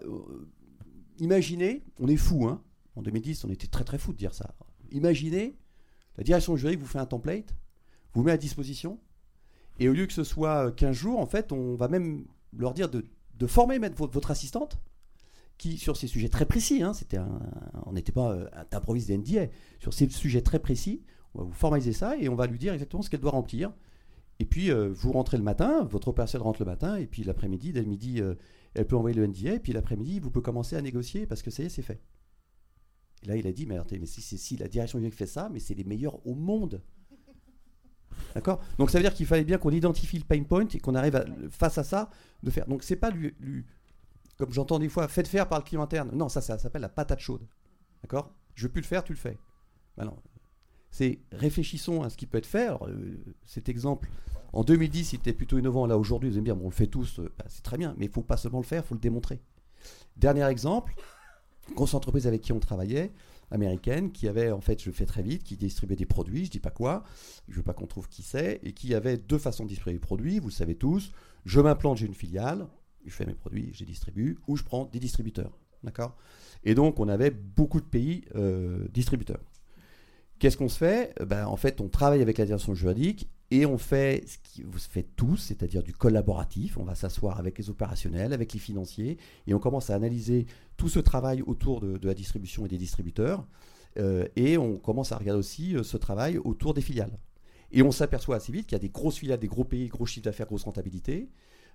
Speaker 4: imaginez, on est fou, hein. En 2010, on était très très fou de dire ça imaginez, la direction juridique vous fait un template, vous met à disposition, et au lieu que ce soit 15 jours, en fait, on va même leur dire de, former votre, assistante, qui, sur ces sujets très précis, hein, on n'était pas euh, improvise des NDA, sur ces sujets très précis, on va vous formaliser ça et on va lui dire exactement ce qu'elle doit remplir. Et puis, euh, vous rentrez le matin, votre opérationnel rentre le matin, et puis l'après-midi, dès le midi, euh, elle peut envoyer le NDA, et puis l'après-midi, vous pouvez commencer à négocier parce que ça y est, c'est fait. Et là, il a dit, mais, mais si, si, la direction juridique fait ça, mais c'est les meilleurs au monde. D'accord? Donc ça veut dire qu'il fallait bien qu'on identifie le pain point et qu'on arrive face à ça de faire. Donc c'est pas lui, comme j'entends des fois, faites faire par le client interne. Non, ça, ça s'appelle la patate chaude. D'accord? Je veux plus le faire, tu le fais. Ben c'est réfléchissons à ce qui peut être fait. Euh, cet exemple, en 2010, il était plutôt innovant. Là, aujourd'hui, vous allez me dire, bon, on le fait tous, euh, ben, c'est très bien, mais il faut pas seulement le faire, il faut le démontrer. Dernier exemple, grosse entreprise avec qui on travaillait, américaine, qui avait, en fait, je le fais très vite, qui distribuait des produits, je dis pas quoi, je veux pas qu'on trouve qui c'est, et qui avait deux façons de distribuer les produits, vous le savez tous, je m'implante, j'ai une filiale, je fais mes produits, je les distribue, ou je prends des distributeurs, d'accord? Et donc, on avait beaucoup de pays euh, distributeurs. Qu'est-ce qu'on se fait? Ben, En fait, on travaille avec la direction juridique et on fait ce que vous faites tous, c'est-à-dire du collaboratif. On va s'asseoir avec les opérationnels, avec les financiers, et on commence à analyser tout ce travail autour de, la distribution et des distributeurs. Euh, et on commence à regarder aussi euh, ce travail autour des filiales. Et on s'aperçoit assez vite qu'il y a des grosses filiales, des gros pays, gros chiffres d'affaires, grosse rentabilité,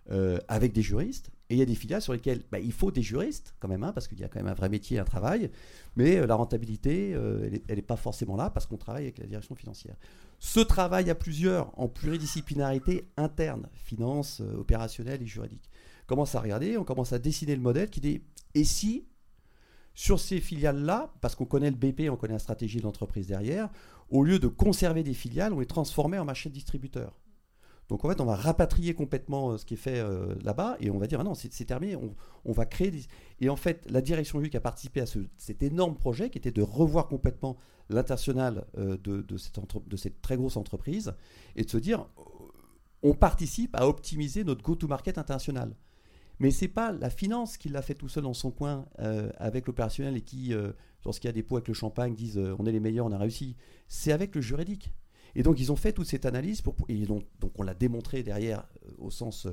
Speaker 4: euh, avec des juristes. Et il y a des filiales sur lesquelles bah, il faut des juristes quand même, hein, parce qu'il y a quand même un vrai métier, un travail. Mais la rentabilité, elle n'est pas forcément là parce qu'on travaille avec la direction financière. Ce travail à plusieurs en pluridisciplinarité interne, finance, euh, opérationnelle et juridique. On commence à regarder, on commence à dessiner le modèle qui dit et si sur ces filiales-là, parce qu'on connaît le BP, on connaît la stratégie de l'entreprise derrière, au lieu de conserver des filiales, on les transformait en marché distributeurs? Donc en fait, on va rapatrier complètement euh, ce qui est fait euh, là-bas et on va dire ah non, c'est terminé, on, va créer. Et en fait, la direction qui a participé à cet énorme projet qui était de revoir complètement l'international euh, de, cette de, cette très grosse entreprise et de se dire on participe à optimiser notre go-to-market international. Mais ce n'est pas la finance qui l'a fait tout seul dans son coin avec l'opérationnel et qui, lorsqu'il y a des pots avec le champagne, disent on est les meilleurs, on a réussi. C'est avec le juridique. Et donc, ils ont fait toute cette analyse, pour, et donc, on l'a démontré derrière euh, au sens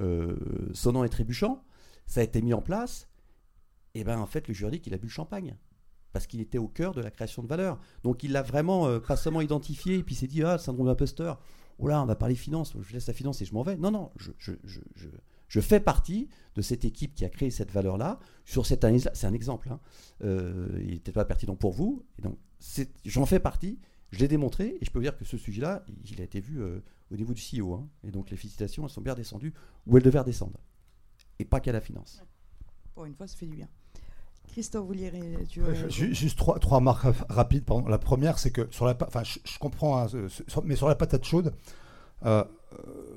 Speaker 4: euh, sonnant et trébuchant. Ça a été mis en place. Et bien, en fait, le juridique, il a bu le champagne. Parce qu'il était au cœur de la création de valeur. Donc, il l'a vraiment euh, pas seulement identifié, et puis il s'est dit Ah, syndrome d'imposteur. Oh là, on va parler finance, je laisse la finance et je m'en vais. Non, non, je, je, je, je, fais partie de cette équipe qui a créé cette valeur-là. Sur cette analyse-là, c'est un exemple. Hein. il n'était pas pertinent pour vous. Et donc, j'en fais partie. Je l'ai démontré et je peux vous dire que ce sujet-là, il a été vu euh, au niveau du CEO. Hein. et donc les félicitations, elles sont bien descendues où elles devaient descendre. Et pas qu'à la finance.
Speaker 1: Pour une fois, ça fait du bien. Christophe, vous lirez tu
Speaker 3: Juste trois, trois remarques rapides. Pardon. La première, c'est que sur la, enfin, je, comprends, hein, mais sur la patate chaude, euh,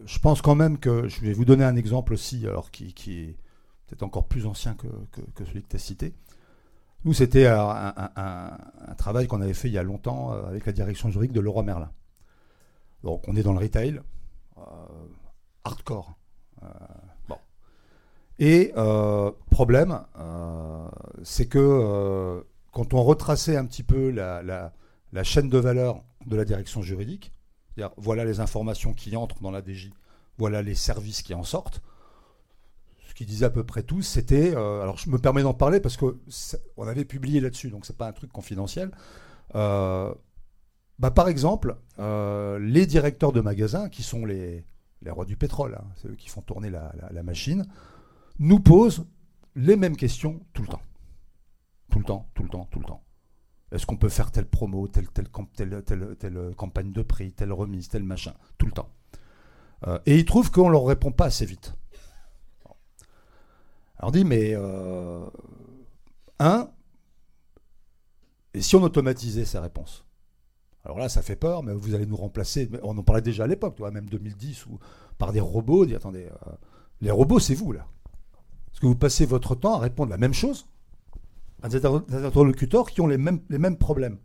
Speaker 3: je pense quand même que je vais vous donner un exemple aussi, alors qui, qui est peut-être encore plus ancien que, que, que celui que tu as cité. Nous, c'était un, travail qu'on avait fait il y a longtemps euh, avec la direction juridique de Leroy Merlin. Donc, on est dans le retail, euh, hardcore. Euh, bon. Et problème, c'est que quand on retraçait un petit peu la, la chaîne de valeur de la direction juridique. C'est-à-dire, voilà les informations qui entrent dans la DJ, voilà les services qui en sortent. Qu'ils disaient à peu près tous, c'était. euh, alors, je me permets d'en parler parce que on avait publié là-dessus, donc c'est pas un truc confidentiel. Euh, bah, par exemple, euh, les directeurs de magasins, qui sont les, les rois du pétrole, hein, c'est eux qui font tourner la, la- machine, nous posent les mêmes questions tout le temps. Tout le temps, tout le temps, tout le temps. Est-ce qu'on peut faire telle promo, telle, telle, telle, telle- telle campagne de prix, telle remise, tel machin, tout le temps. Et ils trouvent qu'on leur répond pas assez vite. Alors dit, mais euh, un, et si on automatisait ces réponses? Alors là, ça fait peur, mais vous allez nous remplacer. On en parlait déjà à l'époque, même 2010, ou par des robots. Dit, attendez, euh, les robots, c'est vous là. Parce que vous passez votre temps à répondre la même chose à des inter- des interlocuteurs qui ont les mêmes, les mêmes problèmes.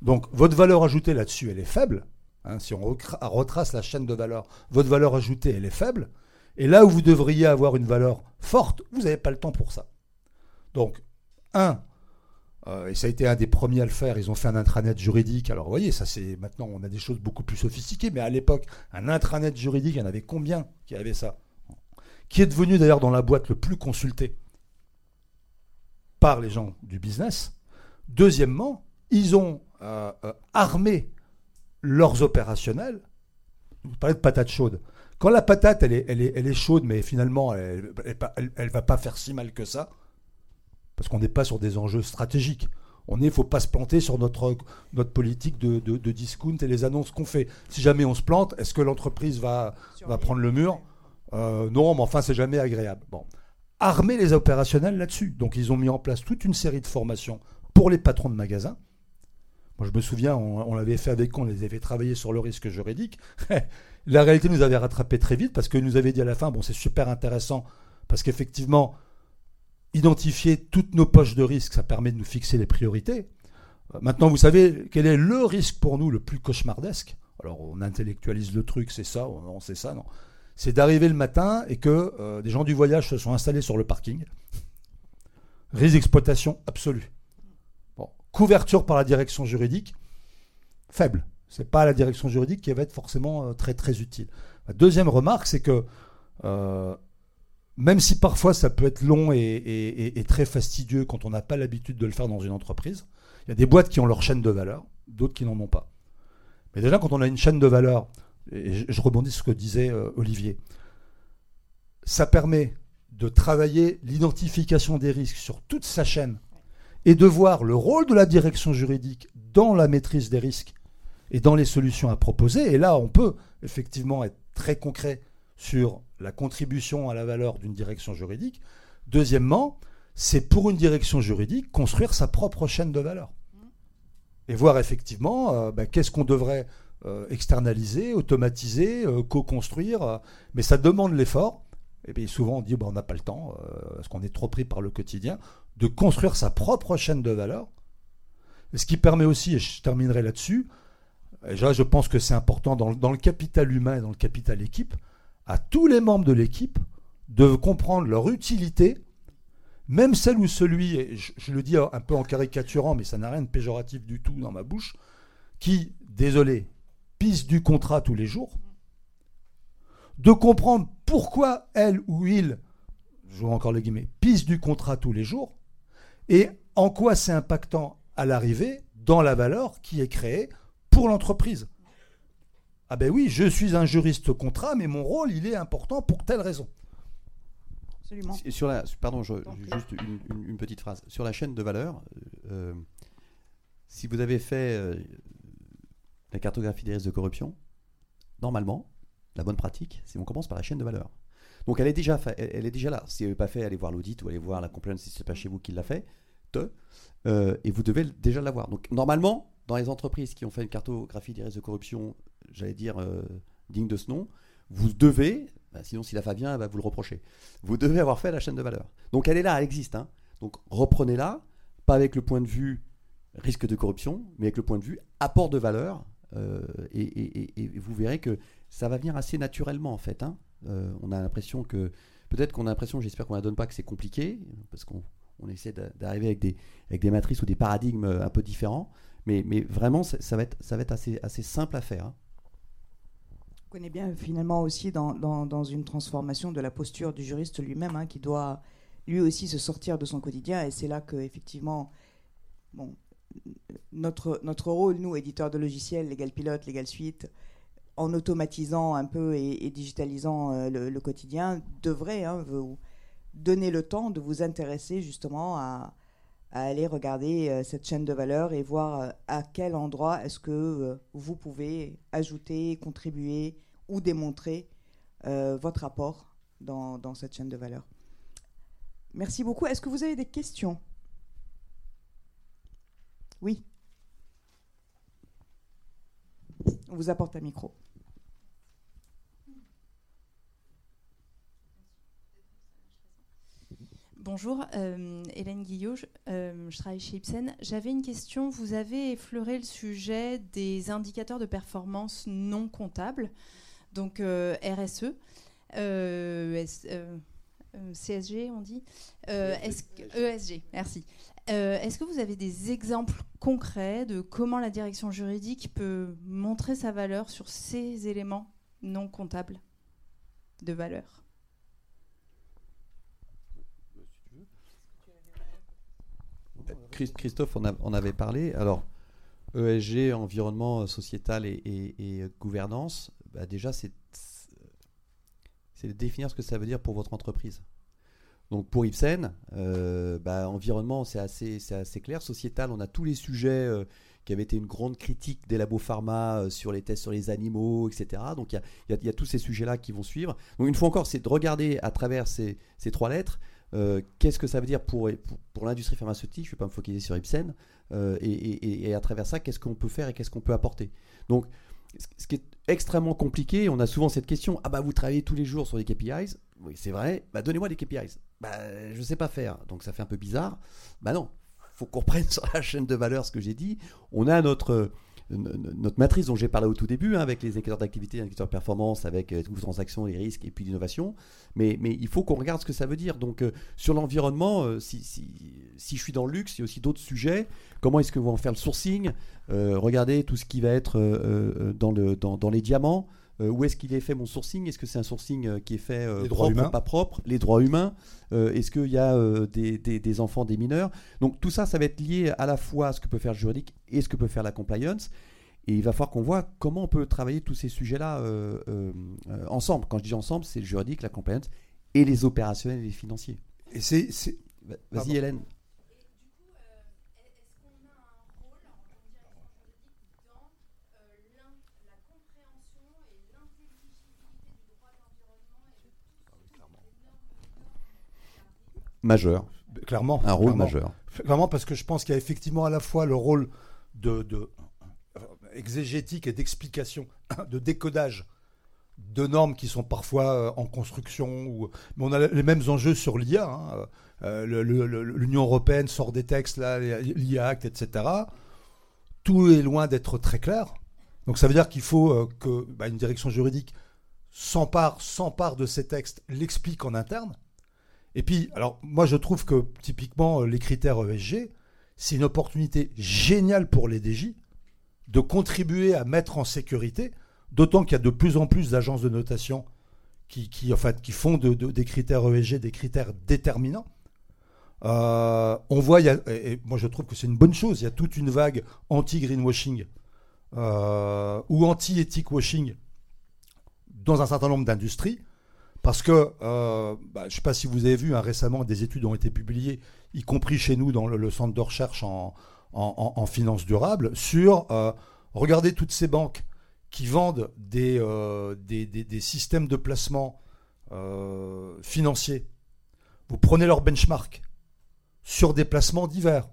Speaker 3: Donc, votre valeur ajoutée là-dessus, elle est faible. hein, si on retrace la chaîne de valeur, votre valeur ajoutée, elle est faible. Et là où vous devriez avoir une valeur forte, vous n'avez pas le temps pour ça. Donc, un, euh, et ça a été un des premiers à le faire, ils ont fait un intranet juridique. Alors, vous voyez, ça c'est maintenant, on a des choses beaucoup plus sophistiquées, mais à l'époque, un intranet juridique, il y en avait combien qui avaient ça? Qui est devenu d'ailleurs dans la boîte le plus consulté par les gens du business. Deuxièmement, ils ont euh, euh, armé leurs opérationnels. Vous parlez de patate chaude. Quand la patate, elle est, elle est, elle est chaude, mais finalement, elle ne va pas faire si mal que ça, parce qu'on n'est pas sur des enjeux stratégiques. On ne faut pas se planter sur notre, notre politique de, de- de discount et les annonces qu'on fait. Si jamais on se plante, est-ce que l'entreprise va, va prendre le mur? Euh, Non, mais enfin, c'est jamais agréable. Bon. Armer les opérationnels là-dessus. Donc, ils ont mis en place toute une série de formations pour les patrons de magasins. Moi, je me souviens, on, on l'avait fait avec on les avait travaillé sur le risque juridique. La réalité nous avait rattrapé très vite parce qu'ils nous avaient dit à la fin, bon, c'est super intéressant parce qu'effectivement, identifier toutes nos poches de risque, ça permet de nous fixer les priorités. Euh, Maintenant, vous savez quel est le risque pour nous le plus cauchemardesque? Alors, on intellectualise le truc, c'est ça, on, sait ça, non C'est d'arriver le matin et que euh, des gens du voyage se sont installés sur le parking. Risque d'exploitation absolue. Couverture par la direction juridique, faible. C'est pas la direction juridique qui va être forcément euh, très très utile. La deuxième remarque, c'est que euh, même si parfois ça peut être long et, très fastidieux quand on n'a pas l'habitude de le faire dans une entreprise, il y a des boîtes qui ont leur chaîne de valeur, d'autres qui n'en ont pas. Mais déjà, quand on a une chaîne de valeur, et je, je rebondis sur ce que disait euh, Olivier, ça permet de travailler l'identification des risques sur toute sa chaîne et de voir le rôle de la direction juridique dans la maîtrise des risques et dans les solutions à proposer. Et là, on peut effectivement être très concret sur la contribution à la valeur d'une direction juridique. Deuxièmement, c'est pour une direction juridique construire sa propre chaîne de valeur. Et voir effectivement euh, ben, qu'est-ce qu'on devrait euh, externaliser, automatiser, euh, co-construire. mais ça demande l'effort. Et bien souvent on dit ben, on n'a pas le temps, parce qu'on est trop pris par le quotidien, de construire sa propre chaîne de valeur. Ce qui permet aussi, et je terminerai là-dessus, et je pense que c'est important dans, le- capital humain et dans le capital équipe, à tous les membres de l'équipe de comprendre leur utilité, même celle ou celui, je, je le dis un peu en caricaturant, mais ça n'a rien de péjoratif du tout dans ma bouche, qui, désolé, pisse du contrat tous les jours, de comprendre pourquoi elle ou il, je vois encore les guillemets, pisse du contrat tous les jours, et en quoi c'est impactant à l'arrivée dans la valeur qui est créée pour l'entreprise. Ah ben oui, je suis un juriste contrat, mais mon rôle, il est important pour telle raison.
Speaker 1: Absolument.
Speaker 4: Sur la, pardon, je- juste une, une- une petite phrase. Sur la chaîne de valeur, euh, si vous avez fait euh, la cartographie des risques de corruption, normalement, la bonne pratique, c'est qu'on commence par la chaîne de valeur. Donc elle est déjà, fa- elle, elle est déjà là. Si elle n'est pas fait, allez voir l'audit ou allez voir la compliance si ce n'est pas chez vous qui l'a fait. te, euh, et vous devez déjà l'avoir. Donc normalement, dans les entreprises qui ont fait une cartographie des risques de corruption, j'allais dire euh, digne de ce nom, vous devez, bah, sinon si la Fabien, elle va vous le reprocher, vous devez avoir fait la chaîne de valeur. Donc elle est là, elle existe. hein. Donc reprenez-la, pas avec le point de vue risque de corruption, mais avec le point de vue apport de valeur. euh, et- et vous verrez que ça va venir assez naturellement en fait. hein. Euh, on a l'impression que, peut-être qu'on a l'impression, j'espère qu'on ne la donne pas, que c'est compliqué, parce qu'on on essaie d'arriver avec des, matrices ou des paradigmes un peu différents. Mais, vraiment, ça, va être, assez, simple à faire. Hein.
Speaker 1: On connaît bien finalement aussi dans, une transformation de la posture du juriste lui-même, hein, qui doit lui aussi se sortir de son quotidien. Et c'est là que effectivement, bon, notre, rôle, nous, éditeurs de logiciels, Legal Pilote, Legal Suite, en automatisant un peu et, digitalisant euh, le, quotidien, devrait hein, donner le temps de vous intéresser justement à, aller regarder euh, cette chaîne de valeur et voir euh, à quel endroit est-ce que vous pouvez ajouter, contribuer ou démontrer votre apport dans cette chaîne de valeur. Merci beaucoup. Est-ce que vous avez des questions? Oui. On vous apporte un micro.
Speaker 5: Bonjour, euh, Hélène Guillot, euh, je, travaille chez Ipsen. J'avais une question. Vous avez effleuré le sujet des indicateurs de performance non comptables, donc euh, RSE, CSG, on dit ESG, e merci. Est-ce que vous avez des exemples concrets de comment la direction juridique peut montrer sa valeur sur ces éléments non comptables de valeur?
Speaker 4: Christophe en, avait parlé. Alors, ESG, environnement sociétal et, gouvernance, bah, déjà, c'est de définir ce que ça veut dire pour votre entreprise. Donc pour Ipsen, euh, bah, environnement, c'est assez, assez clair. Sociétal, on a tous les sujets euh, qui avaient été une grande critique des labos pharma euh, sur les tests sur les animaux, etc. Donc il y, a, tous ces sujets-là qui vont suivre. Donc une fois encore, c'est de regarder à travers ces trois lettres euh, qu'est-ce que ça veut dire pour, pour, l'industrie pharmaceutique Je ne vais pas me focaliser sur Ipsen. Euh, et, à travers ça, qu'est-ce qu'on peut faire et qu'est-ce qu'on peut apporter? Donc, ce qui est extrêmement compliqué, on a souvent cette question ah bah vous travaillez tous les jours sur des KPIs Oui, c'est vrai. Bah donnez-moi des KPIs. Bah je ne sais pas faire. Donc ça fait un peu bizarre. Bah non, faut qu'on reprenne sur la chaîne de valeur ce que j'ai dit. On a notre notre matrice dont j'ai parlé au tout début, hein, avec les indicateurs d'activité, les indicateurs de performance, avec euh, les transactions, les risques et puis l'innovation. Mais, il faut qu'on regarde ce que ça veut dire. Donc, euh, sur l'environnement, euh, si, je suis dans le luxe, il y a aussi d'autres sujets. Comment est-ce que vous en faire le sourcing? Regardez tout ce qui va être dans les diamants. Euh, où est-ce qu'il est fait mon sourcing? Est-ce que c'est un sourcing euh, qui est fait euh, propre ou pas propre? Les droits humains Est-ce qu'il y a des, enfants, des mineurs? Donc tout ça, ça va être lié à la fois à ce que peut faire le juridique et ce que peut faire la compliance. Et il va falloir qu'on voit comment on peut travailler tous ces sujets-là ensemble. Quand je dis ensemble, c'est le juridique, la compliance et les opérationnels et les financiers.
Speaker 3: Et c'est,
Speaker 4: Vas-y Hélène. Majeur.
Speaker 3: Clairement.
Speaker 4: Un rôle majeur.
Speaker 3: Clairement, parce que je pense qu'il y a effectivement à la fois le rôle de, exégétique et d'explication, de décodage de normes qui sont parfois euh, en construction. Ou... Mais on a les mêmes enjeux sur l'IA. Hein. Euh, L'Union européenne sort des textes, l'IA Act, etc. Tout est loin d'être très clair. Donc ça veut dire qu'il faut euh, que bah, une direction juridique s'empare, s'empare de ces textes, l'explique en interne et puis, alors, moi, je trouve que typiquement, euh, les critères ESG, c'est une opportunité géniale pour les DJ de contribuer à mettre en sécurité, d'autant qu'il y a de plus en plus d'agences de notation qui, qui, en fait, qui font de, des critères ESG des critères déterminants. Euh, on voit, et moi je trouve que c'est une bonne chose, il y a toute une vague anti-greenwashing euh, ou anti-ethic washing dans un certain nombre d'industries. Parce que, euh, bah, je ne sais pas si vous avez vu, hein, récemment, des études ont été publiées, y compris chez nous dans le, centre de recherche en, en, finance durable, sur, euh, regardez toutes ces banques qui vendent des, euh, systèmes de placement financiers. Vous prenez leur benchmark sur des placements divers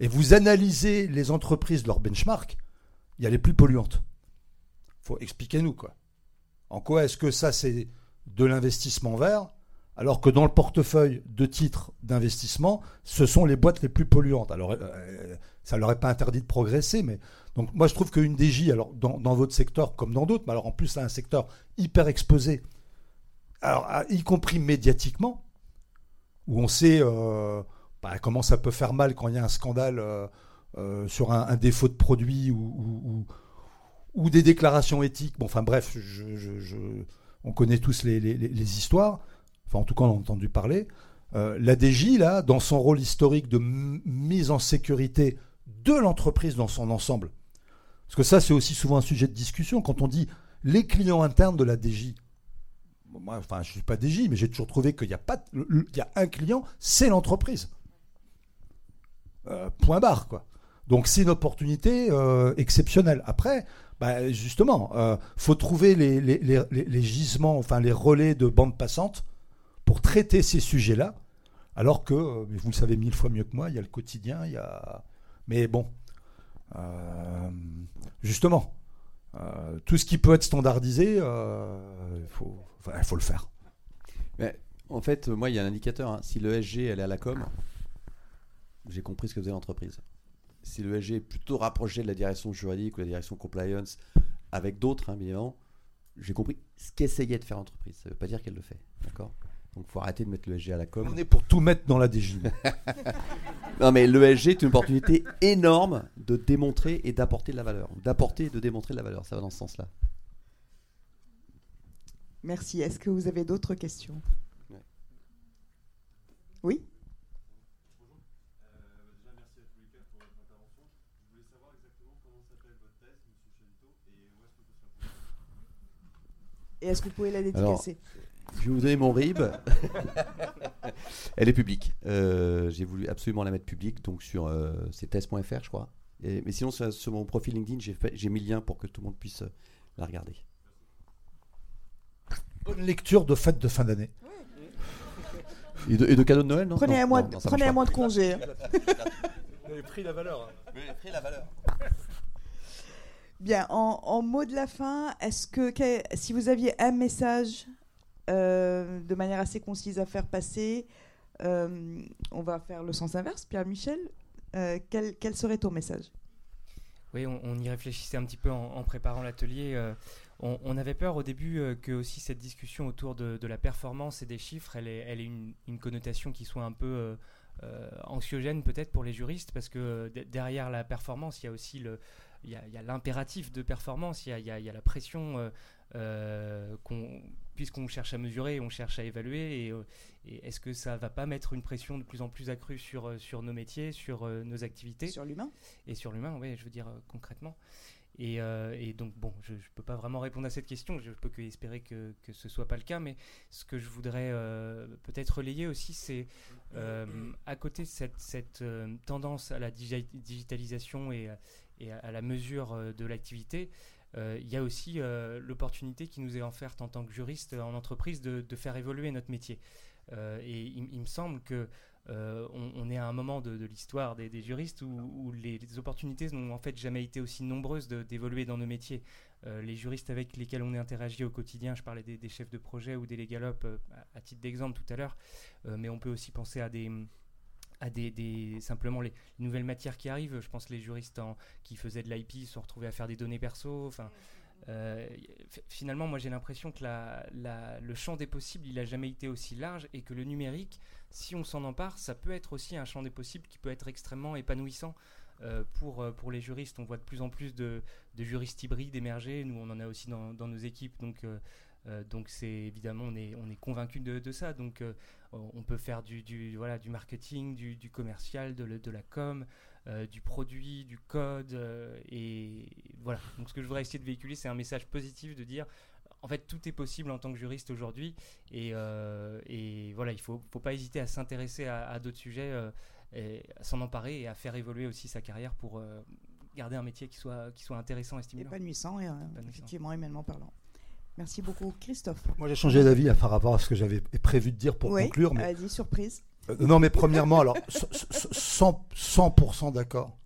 Speaker 3: et vous analysez les entreprises leur benchmark, il y a les plus polluantes. faut expliquer-nous quoi. En quoi est-ce que ça c'est de l'investissement vert, alors que dans le portefeuille de titres d'investissement, ce sont les boîtes les plus polluantes. Alors, euh, ça leur est pas interdit de progresser, mais donc moi je trouve qu'une DJ, alors dans, votre secteur comme dans d'autres, mais alors en plus c'est un secteur hyper exposé, alors y compris médiatiquement, où on sait, euh, bah, comment ça peut faire mal quand il y a un scandale euh, euh, sur un, défaut de produit ou, des déclarations éthiques. Bon, enfin bref, je- on connaît tous les, histoires. Enfin, en tout cas, on a entendu parler. Euh, la DJ, là, dans son rôle historique de mise en sécurité de l'entreprise dans son ensemble, parce que ça, c'est aussi souvent un sujet de discussion quand on dit les clients internes de la DJ. Moi, enfin, je suis pas DJ, mais j'ai toujours trouvé qu'il y a un client, c'est l'entreprise. Euh, point barre, quoi. Donc c'est une opportunité euh, exceptionnelle. Après, bah, justement, euh, faut trouver les, gisements, enfin les relais de bande passante pour traiter ces sujets-là. Alors que, euh, vous le savez mille fois mieux que moi, il y a le quotidien, il y a. Mais bon, euh, justement, euh, tout ce qui peut être standardisé, il faut, le faire.
Speaker 4: En fait, moi, il y a un indicateur. hein. Si le SG, elle est à la com, j'ai compris ce que faisait l'entreprise. Si le SG est plutôt rapproché de la direction juridique ou la direction compliance, avec d'autres, hein, bien évidemment, j'ai compris ce qu'essayait de faire l'entreprise. Ça ne veut pas dire qu'elle le fait. D'accord? Donc, faut arrêter de mettre le SG à la com.
Speaker 3: On est pour tout mettre dans la DJ.
Speaker 4: Non, mais l'ESG est une opportunité énorme de démontrer et d'apporter de la valeur. D'apporter et de démontrer de la valeur. Ça va dans ce sens-là.
Speaker 1: Merci. Est-ce que vous avez d'autres questions? Oui? Et est-ce que vous pouvez la dédicacer
Speaker 4: Je vais vous donner mon RIB. Elle est publique. Euh, J'ai voulu absolument la mettre publique, donc sur euh, c'est test.fr, je crois. Et- mais sinon, sur, sur mon profil LinkedIn, j'ai fait- j'ai mis le lien pour que tout le monde puisse euh, la regarder.
Speaker 3: Bonne lecture de fête de fin d'année.
Speaker 4: Et de, et de cadeaux de Noël, non
Speaker 1: Prenez
Speaker 4: Non,
Speaker 1: un mois,
Speaker 4: non,
Speaker 1: de-
Speaker 4: non, ça
Speaker 1: prenez
Speaker 4: marche
Speaker 1: un mois de congé. hein.
Speaker 3: Vous avez pris la valeur.
Speaker 1: Bien, en, en mot de la fin, est-ce que, si vous aviez un message euh, de manière assez concise à faire passer, euh, on va faire le sens inverse, Pierre-Michel. euh, quel, serait ton message?
Speaker 2: Oui, on, y réfléchissait un petit peu en, préparant l'atelier. on, avait peur au début que aussi cette discussion autour de, la performance et des chiffres, elle ait, une, connotation qui soit un peu anxiogène peut-être pour les juristes, parce que de- derrière la performance, il y a aussi le, il y a, l'impératif de performance, il y a, il y a- il y a la pression euh, euh, qu'on, puisqu'on cherche à mesurer, on cherche à évaluer, et, euh, et est-ce que ça va pas mettre une pression de plus en plus accrue sur, sur nos métiers, sur nos activités?
Speaker 1: Sur l'humain
Speaker 2: et sur l'humain, oui, je veux dire concrètement. Et, euh, et donc, bon, je ne peux pas vraiment répondre à cette question, je peux que espérer que, que ce soit pas le cas, mais ce que je voudrais euh, peut-être relayer aussi, c'est euh, à côté de cette, cette tendance à la digi- digitalisation et, à- et à, la mesure euh, de l'activité, euh, il y a aussi euh, l'opportunité qui nous est offerte en tant que juriste en entreprise de, faire évoluer notre métier. Et il, me semble que on, est à un moment de, l'histoire des, juristes où, les, opportunités n'ont en fait jamais été aussi nombreuses d'évoluer dans nos métiers. Les juristes avec lesquels on est interagi au quotidien, je parlais des, chefs de projet ou des légalopes euh, à, titre d'exemple tout à l'heure, mais on peut aussi penser à des à des, simplement les nouvelles matières qui arrivent. Je pense que les juristes en- qui faisaient de l'IP se sont retrouvés à faire des données perso. Enfin, euh, finalement, moi j'ai l'impression que le champ des possibles, il a jamais été aussi large et que le numérique, si on s'en empare, ça peut être aussi un champ des possibles qui peut être extrêmement épanouissant. euh, pour, euh, pour les juristes, on voit de plus en plus de, de juristes hybrides émerger. Nous, on en a aussi dans, dans nos équipes. Donc, euh, donc c'est évidemment, on est, on est convaincu de, de ça. Donc, euh, on peut faire du, du, voilà, du marketing, du, du commercial, de, le- de la com, euh, du produit, du code. et voilà. Donc, ce que je voudrais essayer de véhiculer, c'est un message positif de dire en fait, tout est possible en tant que juriste aujourd'hui. Et, et voilà, il ne faut, faut pas hésiter à s'intéresser à, à d'autres sujets, et à s'en emparer et à faire évoluer aussi sa carrière pour garder un métier qui soit, qui soit intéressant et stimulant.
Speaker 1: Épanouissant et
Speaker 2: Épanouissant.
Speaker 1: effectivement humainement parlant. Merci beaucoup, Christophe.
Speaker 3: Moi, j'ai changé d'avis à par rapport à ce que j'avais prévu de dire pour
Speaker 1: oui,
Speaker 3: conclure. Mais...
Speaker 1: vas-y, surprise.
Speaker 3: Euh, non, mais premièrement, alors, 100%, 100% d'accord.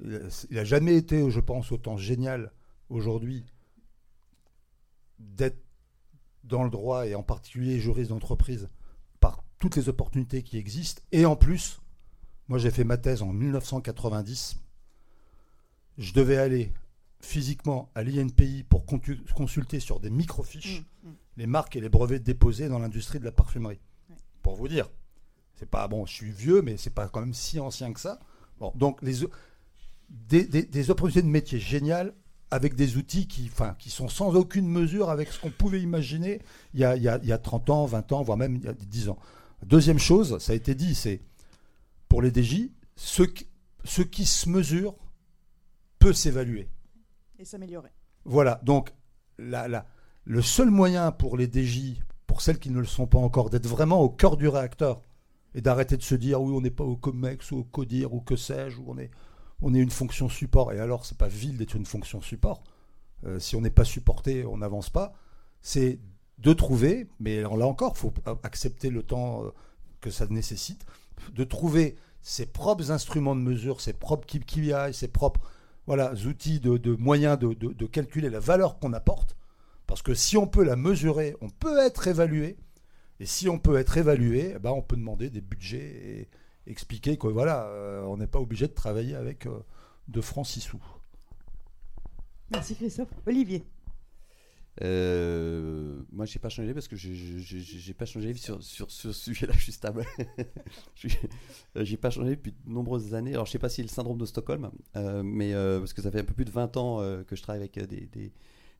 Speaker 3: Il n'a jamais été, je pense, autant génial aujourd'hui d'être dans le droit et en particulier juriste d'entreprise par toutes les opportunités qui existent. Et en plus, moi j'ai fait ma thèse en 1990. Je devais aller physiquement à l'INPI pour consulter sur des microfiches
Speaker 1: Mm, mm.
Speaker 3: les marques et les brevets déposés dans l'industrie de la parfumerie.
Speaker 1: Ouais.
Speaker 3: Pour vous dire. C'est pas bon, je suis vieux, mais c'est pas quand même si ancien que ça. Bon, donc les, des, des, des opportunités de métier géniales avec des outils qui, enfin, qui sont sans aucune mesure avec ce qu'on pouvait imaginer il y, a, il, y a, il y, a, 30 ans, 20 ans, voire même il y a 10 ans. Deuxième chose, ça a été dit, c'est pour les DJ, ce qui, ce qui se mesure peut s'évaluer.
Speaker 1: Et s'améliorer.
Speaker 3: Voilà, donc la, la, le seul moyen pour les DJ, pour celles qui ne le sont pas encore, d'être vraiment au cœur du réacteur et d'arrêter de se dire oui, on n'est pas au COMEX ou au CODIR ou que sais-je, on est, on est une fonction support. Et alors, c'est pas vil d'être une fonction support. Euh, si on n'est pas supporté, on n'avance pas. C'est de trouver, mais là encore, il faut accepter le temps euh, que ça nécessite, de trouver ses propres instruments de mesure, ses propres KPI, ses propres voilà, outils de, moyens de, calculer la valeur qu'on apporte. Parce que si on peut la mesurer, on peut être évalué. Et si on peut être évalué, eh ben on peut demander des budgets et expliquer que voilà, euh, on n'est pas obligé de travailler avec euh, de francs 6 sous.
Speaker 1: Merci Christophe. Olivier.
Speaker 4: Euh, moi, j'ai pas changé parce que j'ai pas changé sur, sur, sur ce sujet-là. Je suis stable. j'ai pas changé depuis de nombreuses années. Alors, je sais pas si le syndrome de Stockholm, euh, mais euh, parce que ça fait un peu plus de 20 ans euh, que je travaille avec des, des,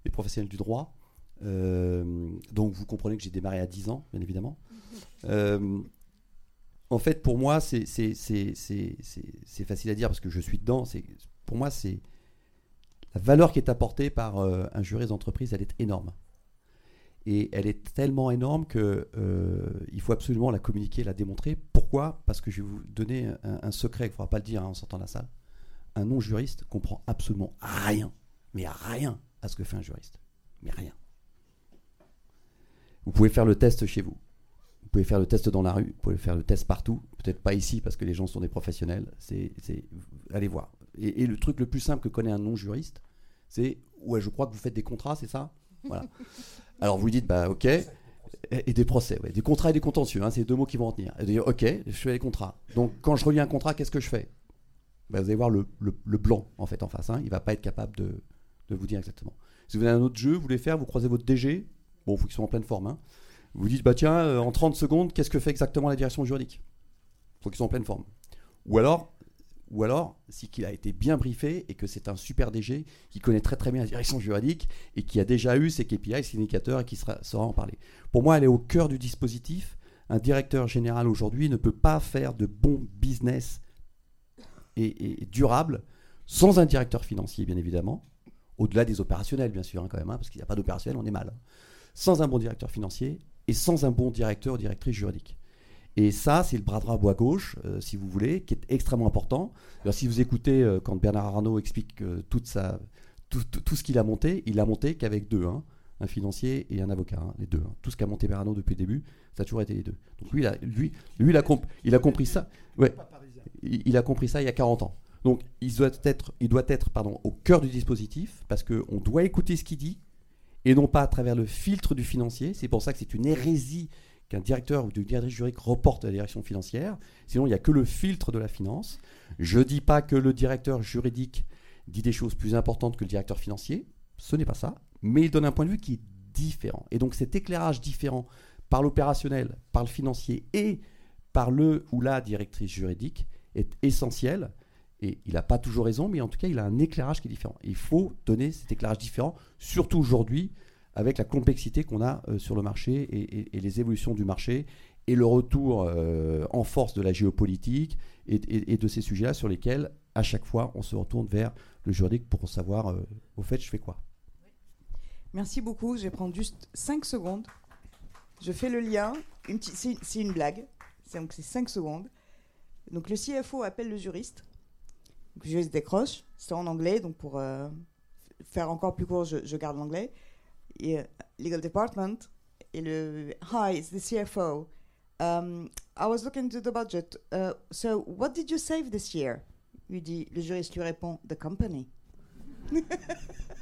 Speaker 4: des professionnels du droit. donc, vous comprenez que j'ai démarré à 10 ans, bien évidemment. en fait, pour moi, c'est facile à dire parce que je suis dedans. Pour moi, c'est la valeur qui est apportée par euh, un juriste d'entreprise, elle est énorme. Et elle est tellement énorme qu'il euh, faut absolument la communiquer, la démontrer. Pourquoi? Parce que je vais vous donner un, un secret, il ne faudra pas le dire hein, en sortant de la salle. Un non-juriste comprend absolument rien, mais rien à ce que fait un juriste. Mais rien. Vous pouvez faire le test chez vous. Vous pouvez faire le test dans la rue. Vous pouvez faire le test partout. Peut-être pas ici parce que les gens sont des professionnels. C'est, allez voir. Et, et, le truc le plus simple que connaît un non-juriste, c'est ouais, je crois que vous faites des contrats, c'est ça Voilà. Alors vous lui dites bah ok. Et, des procès, ouais. des contrats et des contentieux, hein, c'est deux mots qui vont en tenir. Et dire, ok, je fais les contrats. Donc quand je relis un contrat, qu'est-ce que je fais bah, Vous allez voir le, le, le, blanc en fait en face. Hein. Il va pas être capable de, de, vous dire exactement. Si vous avez un autre jeu, vous voulez faire, vous croisez votre DG. Bon, il faut qu'ils soient en pleine forme. Hein. Vous dites bah tiens, euh, en 30 secondes, qu'est-ce que fait exactement la direction juridique? Il faut qu'ils soient en pleine forme. Ou alors, ou alors c'est qu'il a été bien briefé et que c'est un super DG qui connaît très très bien la direction juridique et qui a déjà eu ses KPI, ses indicateurs et qui sera, saura en parler. Pour moi, elle est au cœur du dispositif. Un directeur général aujourd'hui ne peut pas faire de bon business et, durable sans un directeur financier, bien évidemment, au-delà des opérationnels, bien sûr, hein, quand même, hein, parce qu'il n'y a pas d'opérationnel, on est mal. Hein. Sans un bon directeur financier et sans un bon directeur ou directrice juridique. Et ça, c'est le bras droit bois gauche, euh, si vous voulez, qui est extrêmement important. Si vous écoutez euh, quand Bernard Arnault explique euh, tout, ce qu'il a monté, il a monté qu'avec deux, hein, un financier et un avocat, hein, les deux. Hein. Tout ce qu'a monté Bernard Arnault depuis le début, ça a toujours été les deux. Donc lui, il a, lui, lui, il a compris ça. Ouais, il, il, a compris ça il y a 40 ans. Donc il doit être, il doit être pardon, au cœur du dispositif parce qu'on doit écouter ce qu'il dit et non pas à travers le filtre du financier. C'est pour ça que c'est une hérésie qu'un directeur ou une directrice juridique reporte à la direction financière. Sinon, il n'y a que le filtre de la finance. Je ne dis pas que le directeur juridique dit des choses plus importantes que le directeur financier. Ce n'est pas ça. Mais il donne un point de vue qui est différent. Et donc cet éclairage différent par l'opérationnel, par le financier et par le ou la directrice juridique est essentiel. Et il n'a pas toujours raison, mais en tout cas, il a un éclairage qui est différent. il faut donner cet éclairage différent, surtout aujourd'hui, avec la complexité qu'on a euh, sur le marché et, les évolutions du marché et le retour euh, en force de la géopolitique et, de ces sujets-là sur lesquels, à chaque fois, on se retourne vers le juridique pour savoir, euh, au fait, je fais quoi.
Speaker 1: Merci beaucoup. Je vais prendre juste 5 secondes. Je fais le lien. C'est une blague. Donc c'est 5 secondes. Donc le CFO appelle le juriste. Le juriste décroche. C'est en anglais. Donc pour faire encore plus court, je garde l'anglais. Yeah, legal department. Hi, it's the CFO. Um, I was looking to the budget. Uh, so, what did you save this year? Lui dit, le juriste lui répond, The company.